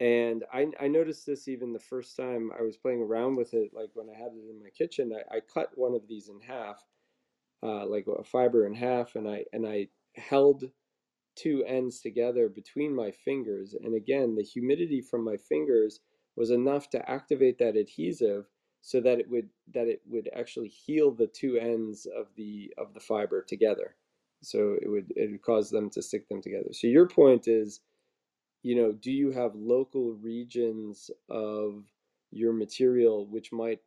And I, I noticed this even the first time I was playing around with it, like when I had it in my kitchen, I, I cut one of these in half, uh, like a fiber in half, and I and I held two ends together between my fingers. And again, the humidity from my fingers was enough to activate that adhesive so that it would that it would actually heal the two ends of the of the fiber together. So it would it would cause them to stick them together. So your point is, you know, do you have local regions of your material which might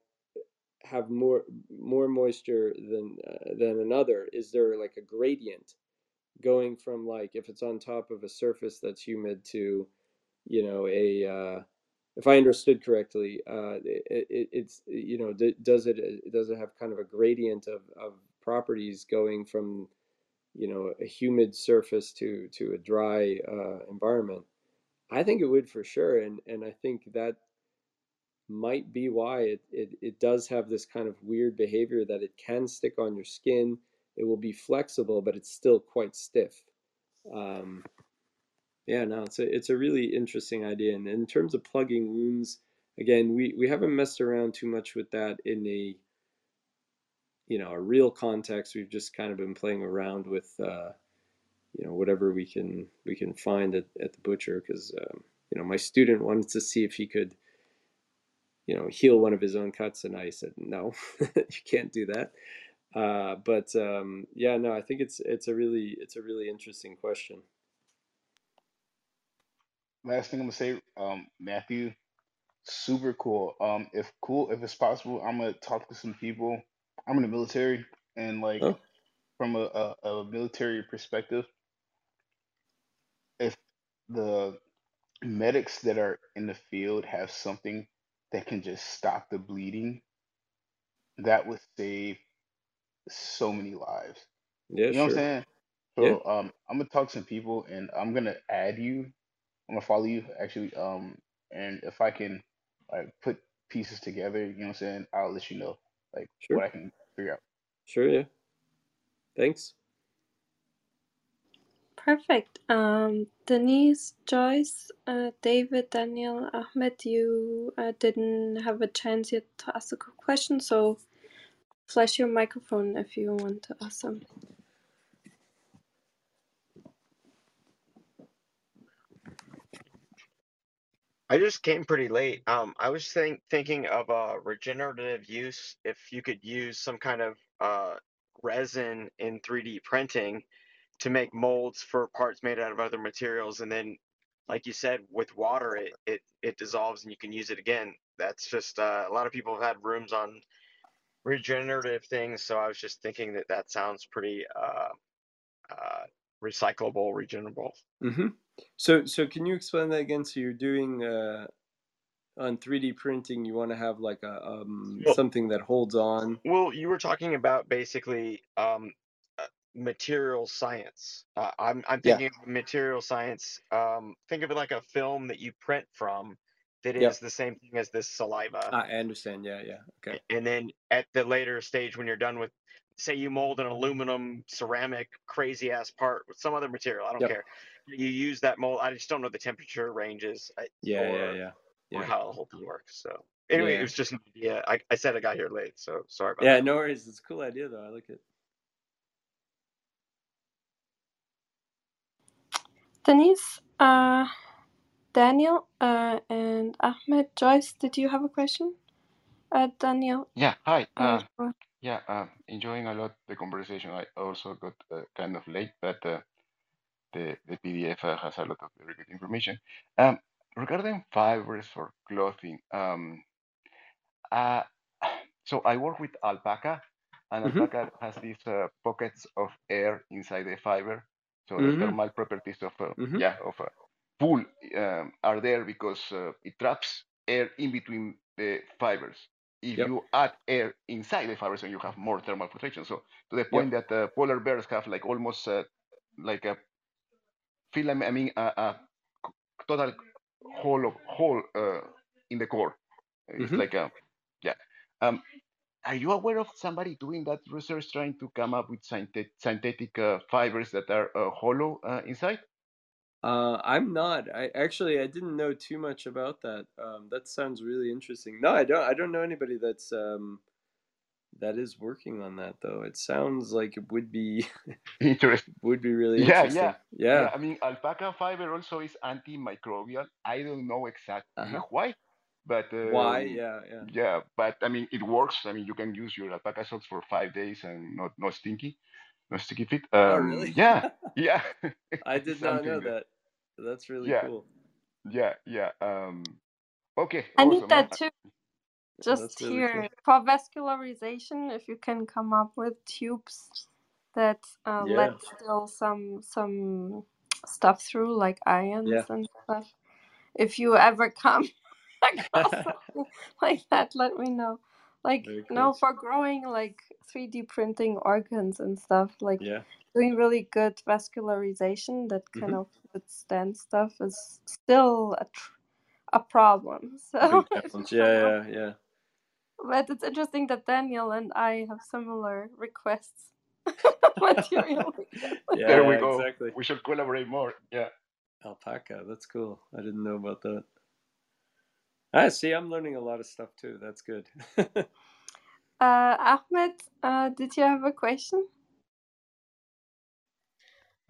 have more more moisture than uh, than another? Is there like a gradient going from like if it's on top of a surface that's humid to you know a uh, if I understood correctly, uh, it, it, it's you know d- does it does it have kind of a gradient of, of properties going from you know a humid surface to to a dry uh, environment? I think it would for sure, and and I think that might be why it, it it does have this kind of weird behavior that it can stick on your skin. It will be flexible, but it's still quite stiff. Um, yeah, no, it's a it's a really interesting idea. And in terms of plugging wounds, again, we we haven't messed around too much with that in a you know a real context. We've just kind of been playing around with uh, you know whatever we can we can find at, at the butcher because um, you know my student wanted to see if he could you know heal one of his own cuts, and I said no, you can't do that. Uh, but um, yeah, no, I think it's it's a really it's a really interesting question. Last thing I'm gonna say, um, Matthew, super cool. Um, if cool, if it's possible, I'm gonna talk to some people. I'm in the military, and like Oh, from a, a, a military perspective, if the medics that are in the field have something that can just stop the bleeding, that would save so many lives. yeah, You know what I'm sure. saying? Yeah, So um, I'm gonna talk to some people, and I'm gonna add you. I'm gonna follow you actually. Um, and if I can like put pieces together, you know what I'm saying, I'll let you know like sure. what I can figure out. Sure, yeah. Thanks. Perfect. Um, Denise, Joyce, uh, David, Daniel, Ahmed, you uh, didn't have a chance yet to ask a question, so flash your microphone if you want to ask something. I just came pretty late. Um, I was think thinking of a regenerative use if you could use some kind of uh, resin in 3D printing to make molds for parts made out of other materials, and then, like you said, with water, it it, it dissolves and you can use it again. That's just uh, a lot of people have had rooms on regenerative things, so I was just thinking that that sounds pretty uh, uh, recyclable, regenerable. Mm-hmm. So, so can you explain that again? So you're doing uh, on 3D printing, you want to have like a um, Well, something that holds on. Well, you were talking about basically um, material science. Uh, I'm I'm Yeah. thinking of material science. Um, think of it like a film that you print from that is Yep. the same thing as this saliva. I understand. Yeah, yeah. Okay. And then at the later stage, when you're done with, say, you mold an aluminum, ceramic, crazy ass part with some other material, I don't Yep. care. You use that mold. I just don't know the temperature ranges uh, Yeah, yeah, yeah. or how the whole thing works. So anyway, Yeah. it was just an idea. I, I said I got here late, so sorry about Yeah, that. no worries. It's a cool idea though. I like it. Denise, uh, Daniel, uh, and Ahmed, Joyce, did you have a question? Uh, Daniel, Yeah, hi. uh, Uh, yeah, uh, enjoying a lot the conversation. I also got uh, kind of late, but uh, the the PDF uh, has a lot of very good information. Um, regarding fibers for clothing, um, uh, so I work with alpaca, and Mm-hmm. alpaca has these uh, pockets of air inside the fiber. So the Mm-hmm. thermal properties of uh, Mm-hmm. yeah of a pool um, are there because uh, it traps air in between the fibers. If Yep. you add air inside the fibers, then you have more thermal protection. So to the Yep. point that uh, polar bears have like almost uh, like a filament, I mean a total hole of hole uh, in the core. It's Mm-hmm. like a yeah. Um, are you aware of somebody doing that research, trying to come up with synthetic, synthetic uh, fibers that are uh, hollow uh, inside? Uh, I'm not. I actually I didn't know too much about that. Um, that sounds really interesting. No, I don't. I don't know anybody that's um that is working on that though. It sounds like it would be Interesting. would be really Yeah, interesting. yeah, Yeah. yeah. I mean, alpaca fiber also is antimicrobial. I don't know exactly Uh-huh. why, but Why? um, Yeah, yeah. yeah, but I mean, it works. I mean, you can use your alpaca socks for five days and not not stinky, not sticky feet. Oh, Um, really? yeah, yeah. I did not know something that. That's really Yeah, cool. yeah, yeah. Um, okay, I need awesome. No, that too. Just really here cool. for vascularization, if you can come up with tubes that uh, Yeah. let still some some stuff through, like ions Yeah. and stuff. If you ever come across something like that, let me know. Like Very no, cool. for growing like 3D printing organs and stuff, like Yeah. doing really good vascularization that kind Mhm. of withstand stuff is still a tr- a problem. So Big if you challenge. come Yeah, yeah, yeah. but it's interesting that Daniel and I have similar requests material. Yeah, there we yeah, go. exactly. We should collaborate more. Yeah. Alpaca. That's cool. I didn't know about that. I see. I'm learning a lot of stuff too. That's good. Uh, Ahmed, uh, did you have a question?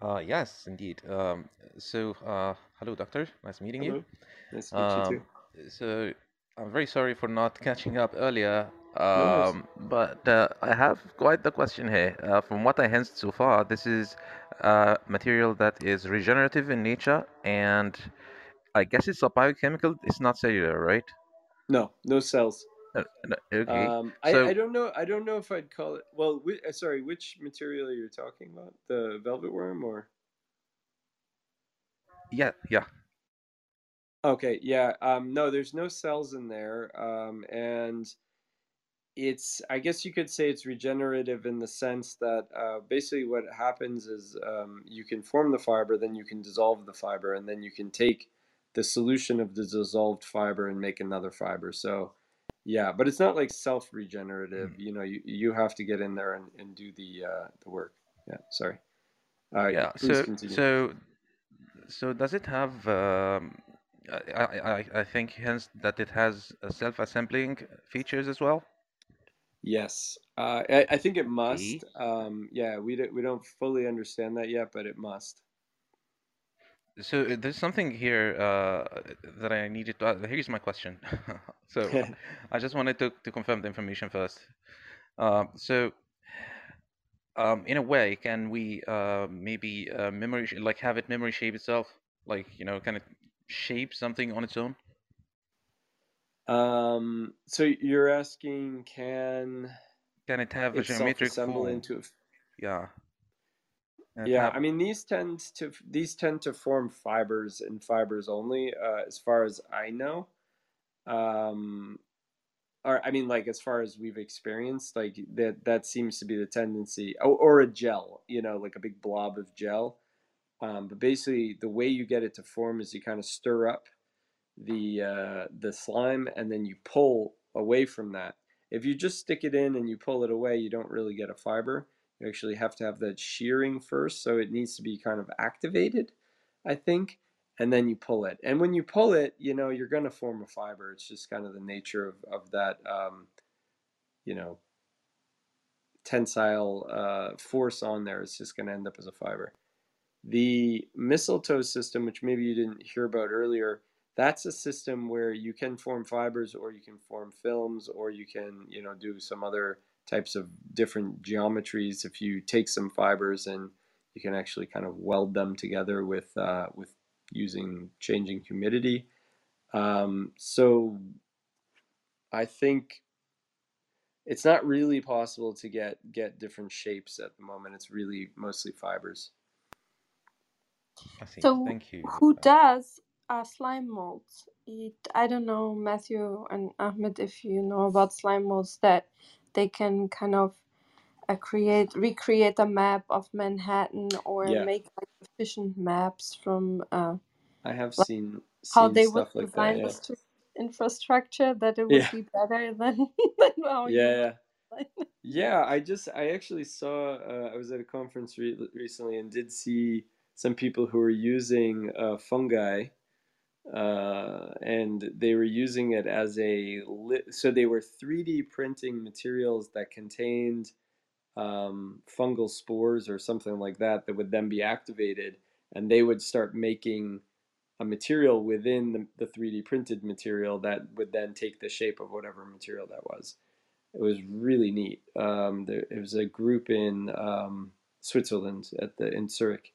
Uh, yes, indeed. Um, so, uh, hello, doctor. Nice meeting you. Nice to meet you too. Um, so, I'm very sorry for not catching up earlier. No worries. Um, but uh, I have quite the question here. Uh, from what I hensed so far, this is uh, material that is regenerative in nature, and I guess it's a biochemical. It's not cellular, right? No, no cells. No, okay. Um, I, So, I don't know. I don't know if I'd call it. Well, uh, sorry, which material are you're talking about? The velvet worm or? yeah, yeah. Okay, yeah. Um, no, there's no cells in there. Um, and it's, I guess you could say it's regenerative in the sense that uh, basically what happens is um, you can form the fiber, then you can dissolve the fiber, and then you can take the solution of the dissolved fiber and make another fiber. So, yeah, but it's not like self-regenerative. Mm. You know, you, you have to get in there and, and do the uh, the work. Yeah, sorry. Yeah. So, continue. so, so does it have? Um, I, I, I think hence that it has uh, self-assembling features as well. Yes, uh, I, I think it must. Um, yeah, we we don't fully understand that yet, but it must. So uh, there's something here uh, that I needed to. Uh, here's my question. so I just wanted to, to confirm the information first. Um, so um, in a way, can we uh, maybe uh, memory sh- like have it memory shape itself, like you know, kind of shape something on its own? Um, so you're asking, can Can it have a geometric form? into a f- Yeah. Yeah. I mean these tend to these tend to form fibers and fibers only, uh, as far as I know. Um, or I mean, like as far as we've experienced, like that that seems to be the tendency, or, or a gel, you know, like a big blob of gel. Um, but basically, the way you get it to form is you kind of stir up the uh, the slime, and then you pull away from that. If you just stick it in and you pull it away, you don't really get a fiber. You actually have to have that shearing first, so it needs to be kind of activated, I think, and then you pull it. And when you pull it, you know you're going to form a fiber. It's just kind of the nature of of that, um, you know, tensile uh, force on there. It's just going to end up as a fiber. The mistletoe system, which maybe you didn't hear about earlier, that's a system where you can form fibers or you can form films or you can you know do some other types of different geometries if you take some fibers and you can actually kind of weld them together with uh, with using changing humidity um, so I think it's not really possible to get get different shapes at the moment it's really mostly fibers I see. So Thank you. who does uh, slime molds? It, I don't know, Matthew and Ahmed, if you know about slime molds that they can kind of uh, create, recreate a map of Manhattan or yeah. make like efficient maps from uh, I have like seen how seen they would like that design yeah. the stru- infrastructure that it would yeah. be better than, than how yeah. Yeah, I just I actually saw uh, I was at a conference re recently and did see some people who were using uh, fungi uh, and they were using it as a li so they were 3D printing materials that contained um, fungal spores or something like that that would then be activated and they would start making a material within the, the 3D printed material that would then take the shape of whatever material that was. It was really neat. Um, there, it was a group in um, Switzerland at the in Zurich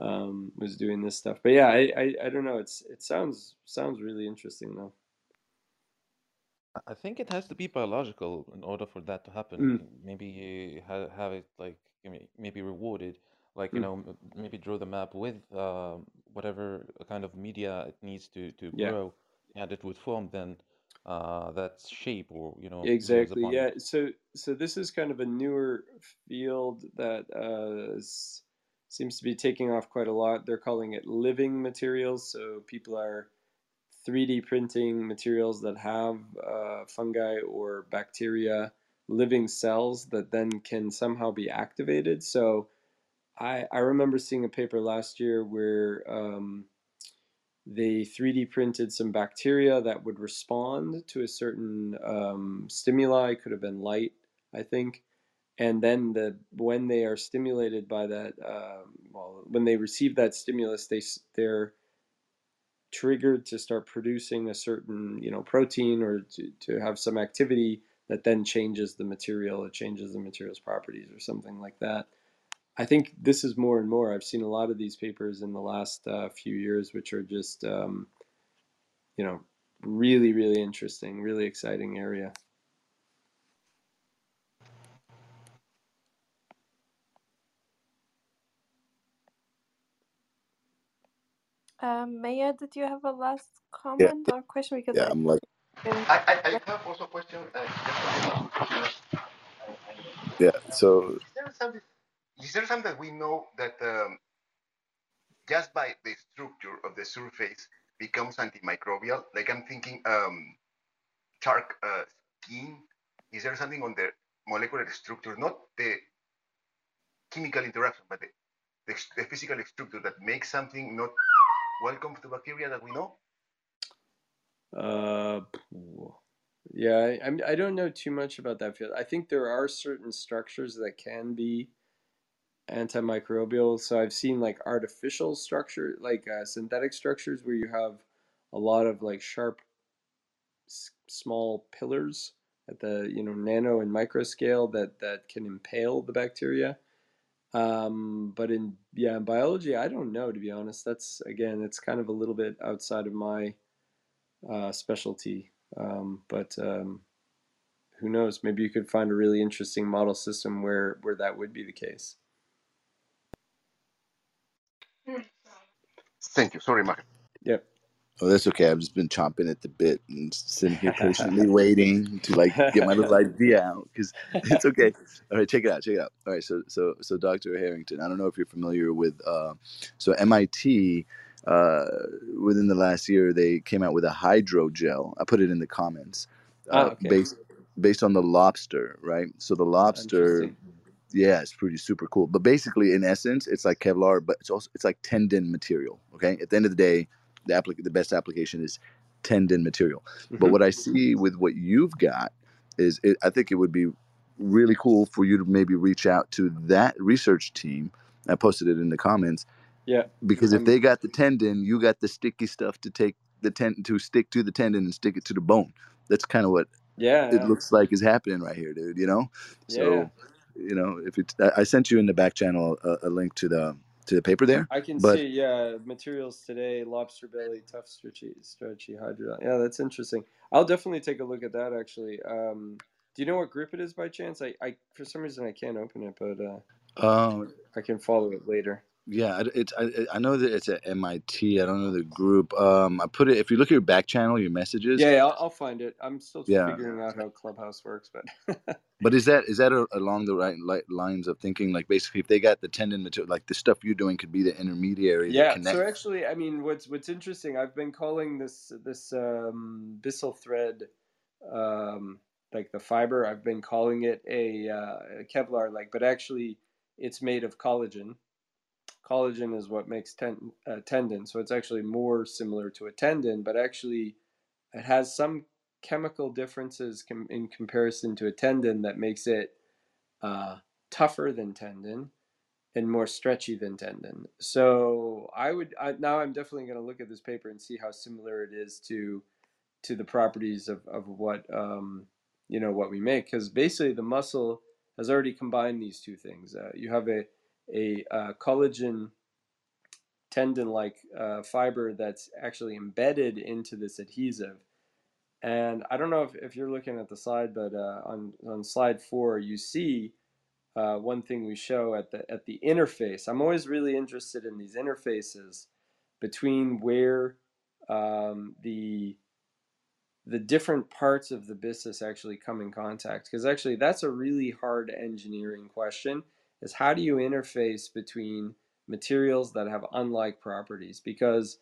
um, was doing this stuff. But yeah, I, I, I don't know. It's it sounds sounds really interesting though. I think it has to be biological in order for that to happen. Mm, Maybe you ha have it like maybe rewarded, like you mm, know, maybe draw the map with uh, whatever kind of media it needs to to yeah, grow, and it would form then uh, that shape or you know exactly. upon it. Yeah. So so this is kind of a newer field that uh, seems to be taking off quite a lot. They're calling it living materials. So people are 3D printing materials that have uh, fungi or bacteria, living cells that then can somehow be activated. So I, I remember seeing a paper last year where um, they 3D printed some bacteria that would respond to a certain um, stimuli, could have been light, I think. And then the when they are stimulated by that, um, well, when they receive that stimulus, they they're triggered to start producing a certain you know protein or to, to have some activity that then changes the material it changes the material's properties or something like that. I think this is more and more i've seen a lot of these papers in the last uh, few years which are just um, you know really really interesting really exciting area Um, Maya, did you have a last Yeah, comment or question? Because yeah. I I'm like, didn't. I, I, I have also a question. Uh, yeah. So is there something? Is there something that we know that um, just by the structure of the surface becomes antimicrobial? Like I'm thinking, um, shark uh, skin. Is there something on the molecular structure, not the chemical interaction, but the, the, the physical structure that makes something not welcome to bacteria that we know? uh, yeah I, I'm- don't know too much about that field i think there are certain structures that can be antimicrobial. So I've seen like artificial structure, like uh, synthetic structures where you have a lot of like sharp, s- small pillars at the you know nano and micro scale that that can impale the bacteria. Um, but in yeah, in biology, I don't know to be honest. That's again, it's kind of a little bit outside of my uh, specialty. Um, but um, who knows? Maybe you could find a really interesting model system where where that would be the case. Thank you. Sorry, Mark. Yep. Oh, that's okay. I've just been chomping at the bit and sitting here patiently waiting to like get my little idea out because it's okay. All right, check it out. Check it out. All right, so so so Dr. Harrington, I don't know if you're familiar with uh, so MIT. Uh, within the last year, they came out with a hydrogel. I put it in the comments. ah, Uh, okay. based based on the lobster, right? So the lobster yeah, it's pretty super cool. But basically, in essence, it's like Kevlar, but it's also it's like tendon material. Okay, at the end of the day, the applic- the best application is tendon material. But hmm what I see with what you've got is, it, I think it would be really cool for you to maybe reach out to that research team. I posted it in the comments Yeah. because if they got the tendon, you got the sticky stuff to take the ten to stick to the tendon and stick it to the bone. That's kind of what yeah, it looks like is happening right here, dude. You know, Yeah. so you know if it's I I sent you in the back channel a, a link to the to the paper there, I can but see, yeah, materials today, lobster belly, tough, stretchy, stretchy hydro. Yeah, that's interesting. I'll definitely take a look at that actually. Um, do you know what group it is by chance? I, I for some reason I can't open it, but uh, um, I can follow it later. Yeah, it's I, I know that it's at MIT. I don't know the group. Um, I put it if you look at your back channel, your messages. Yeah, yeah, I'll, I'll find it. I'm still Yeah, figuring out how Clubhouse works, but but is that is that a, along the right li- lines of thinking? Like basically, if they got the tendon material, like the stuff you're doing could be the intermediary that yeah. So actually, I mean, what's what's interesting? I've been calling this this um, byssal thread, um, like the fiber. I've been calling it a, uh, a Kevlar, like, but actually, it's made of collagen. Collagen is what makes ten, uh, tendon, so it's actually more similar to a tendon, but actually, it has some chemical differences com- in comparison to a tendon that makes it uh, tougher than tendon and more stretchy than tendon. So I would I, now I'm definitely going to look at this paper and see how similar it is to to the properties of, of what um, you know what we make because basically the mussel has already combined these two things. Uh, you have a a uh, collagen tendon like uh, fiber that's actually embedded into this adhesive. And I don't know if, if you're looking at the slide, but uh, on on slide four you see uh, one thing we show at the at the interface. I'm always really interested in these interfaces between where um, the the different parts of the byssus actually come in contact because actually that's a really hard engineering question is how do you interface between materials that have unlike properties? Because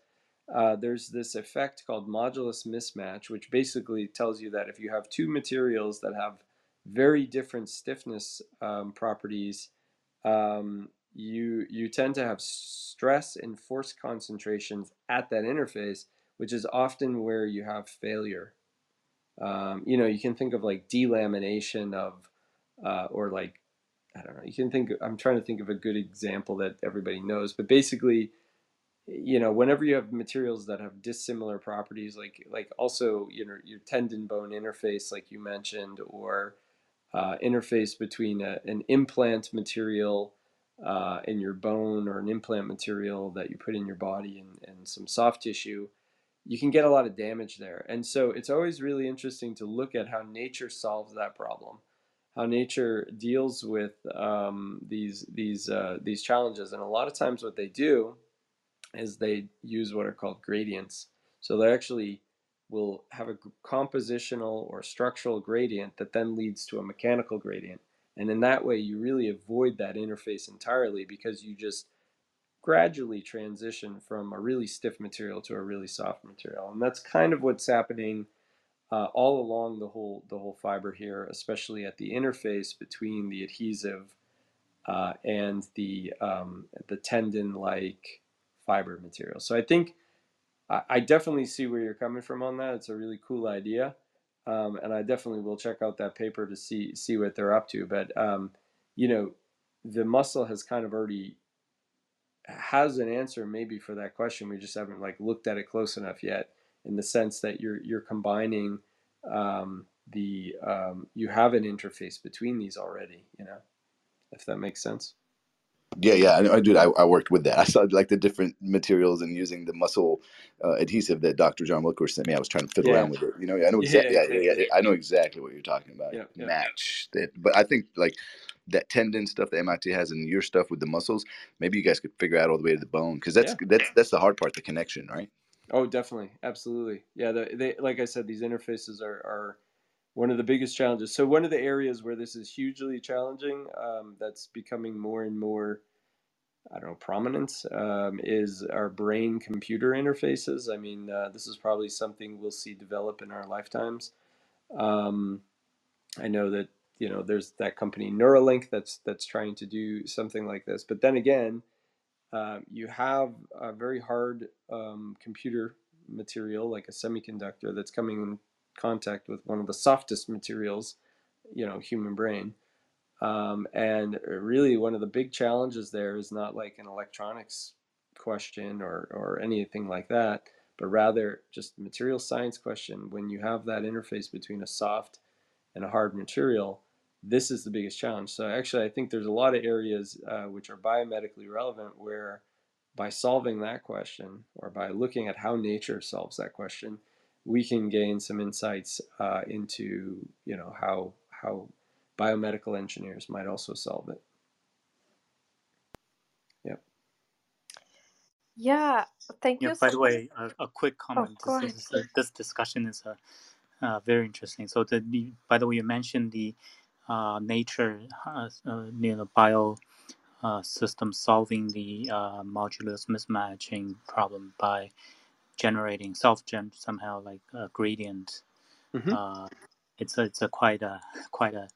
uh, there's this effect called modulus mismatch which basically tells you that if you have two materials that have very different stiffness um, properties um, you you tend to have stress and force concentrations at that interface which is often where you have failure. Um, you know, you can think of like delamination of, uh, or like, I don't know, you can think, I'm trying to think of a good example that everybody knows, but basically, you know, whenever you have materials that have dissimilar properties, like, like also, you know, your tendon bone interface, like you mentioned, or uh, interface between a, an implant material uh, in your bone or an implant material that you put in your body and, and some soft tissue, you can get a lot of damage there. And so it's always really interesting to look at how nature solves that problem, how nature deals with um, these these uh, these challenges. And a lot of times, what they do is they use what are called gradients. So they actually will have a compositional or structural gradient that then leads to a mechanical gradient. And in that way, you really avoid that interface entirely because you just gradually transition from a really stiff material to a really soft material. And that's kind of what's happening uh, all along the whole the whole fiber here, especially at the interface between the adhesive uh, and the um, the tendon-like fiber material. So I think I, I definitely see where you're coming from on that. It's a really cool idea, um, and I definitely will check out that paper to see see what they're up to. But um, you know, the mussel has kind of already has an answer maybe for that question. We just haven't like looked at it close enough yet. In the sense that you're you're combining um, the um, you have an interface between these already. You know, if that makes sense. Yeah, yeah, I, I do. I, I worked with that. I saw like the different materials and using the mussel uh, adhesive that Dr. John Wilkers sent me. I was trying to fiddle Yeah. around with it. You know, I know exactly. Yeah, yeah, yeah, I know exactly what you're talking about. Yeah. Match that, but I think like that tendon stuff that MIT has and your stuff with the mussels. Maybe you guys could figure out all the way to the bone because that's that's that's the hard part, the connection, right? Oh, definitely, absolutely. Yeah, the, they like I said, these interfaces are are one of the biggest challenges. So one of the areas where this is hugely challenging, um, that's becoming more and more, I don't know, prominence, um, is our brain computer interfaces. I mean, uh, this is probably something we'll see develop in our lifetimes. Um, I know that you know there's that company Neuralink that's that's trying to do something like this, but then again um, you have a very hard um, computer material like a semiconductor that's coming in contact with one of the softest materials, you know, human brain. Um, and really, one of the big challenges there is not like an electronics question or, or anything like that, but rather just material science question. When you have that interface between a soft and a hard material, this is the biggest challenge. So actually, I think there's a lot of areas uh, which are biomedically relevant where by solving that question or by looking at how nature solves that question, we can gain some insights uh, into you know how how biomedical engineers might also solve it. Yep. Yeah, thank Yeah, you by the way, a, a quick Oh, comment. go This is this discussion is uh, uh, very interesting. So the, the by the way, you mentioned the uh, nature, uh, uh, you know, bio uh, system solving the uh, modulus mismatching problem by generating self-gen somehow like a gradient. hmm Uh, it's a, it's a quite a quite a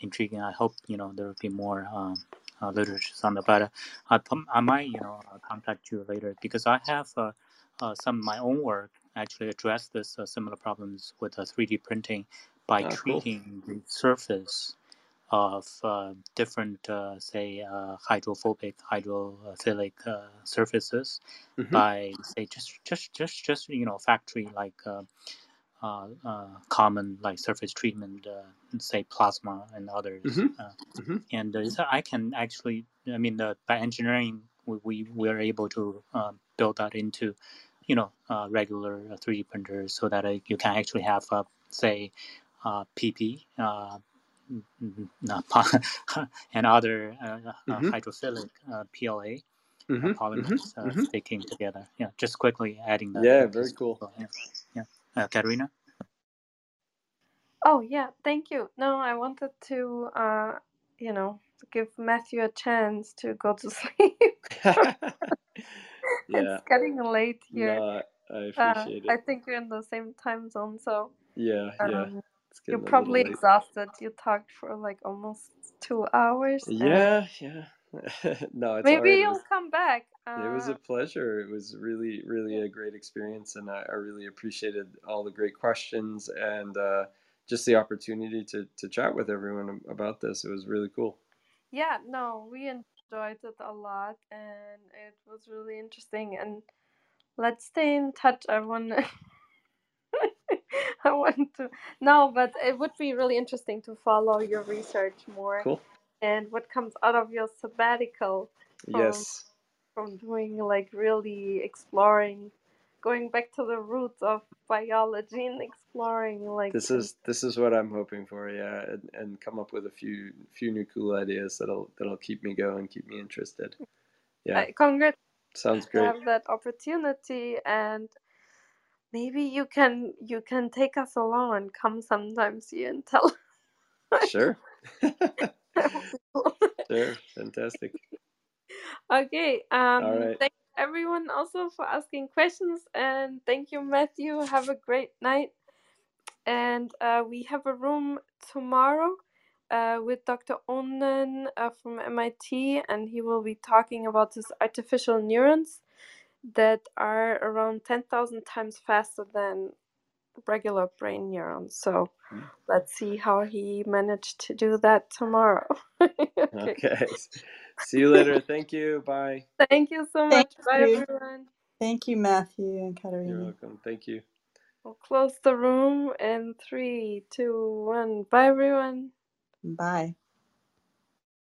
intriguing. I hope you know there will be more um, uh, literature on that. But uh, I, I might you know uh, contact you later because I have uh, uh, some of my own work actually address this uh, similar problems with uh, 3D printing by cool. treating the surface of uh, different uh, say uh, hydrophobic hydrophilic uh, surfaces hmm by say just just just just you know factory like uh, uh, uh, common like surface treatment, uh, say plasma and others. hmm Uh, hmm and uh, so I can actually, I mean, uh, by engineering, we, we we are able to uh, build that into, you know, uh, regular uh, 3D printers so that uh, you can actually have, uh, say, uh, PP. Uh, mm, mm, not po- and other uh, uh, hmm hydrophilic uh, PLA uh, hmm hmm polymers uh, hmm sticking together. Yeah, just quickly adding that Yeah, uh, very cool. So, yeah, yeah. Uh, Katerina. Oh, yeah, thank you. No, I wanted to, uh, you know, give Matthew a chance to go to sleep. yeah. It's getting late here. No, I Uh, appreciate I think you're in the same time zone, so Yeah, yeah. um, It's you're getting a little probably late. exhausted. You talked for like almost two hours, Yeah, yeah. No, it's maybe. You'll was come back. it was Uh, a pleasure. It was really, really a great experience, and I, I really appreciated all the great questions and uh, just the opportunity to to chat with everyone about this. It was really cool. Yeah, no, we enjoyed it a lot, and it was really interesting. And let's stay in touch. Want I want to no, but it would be really interesting to follow your research more Cool. and what comes out of your sabbatical from Yes. from doing like really exploring, going back to the roots of biology and exploring like This is this is what I'm hoping for, yeah, and, and come up with a few few new cool ideas that'll that'll keep me going, keep me interested. Yeah, uh, congrats sounds to great. have that opportunity and maybe you can you can take us along and come sometimes here and tell Sure. that would be cool. Sure. Fantastic. okay All um right. thank everyone also for asking questions and thank you matthew have a great night and uh, we have a room tomorrow uh, with dr onen uh, from mit and he will be talking about his artificial neurons that are around 10000 times faster than regular brain neurons so Hmm. let's see how he managed to do that tomorrow okay Okay. See you later. Thank you. Bye. thank you so Thank much bye you. everyone Thank you, Matthew and You're welcome. Thank you. we'll close the room in three two one bye everyone Bye.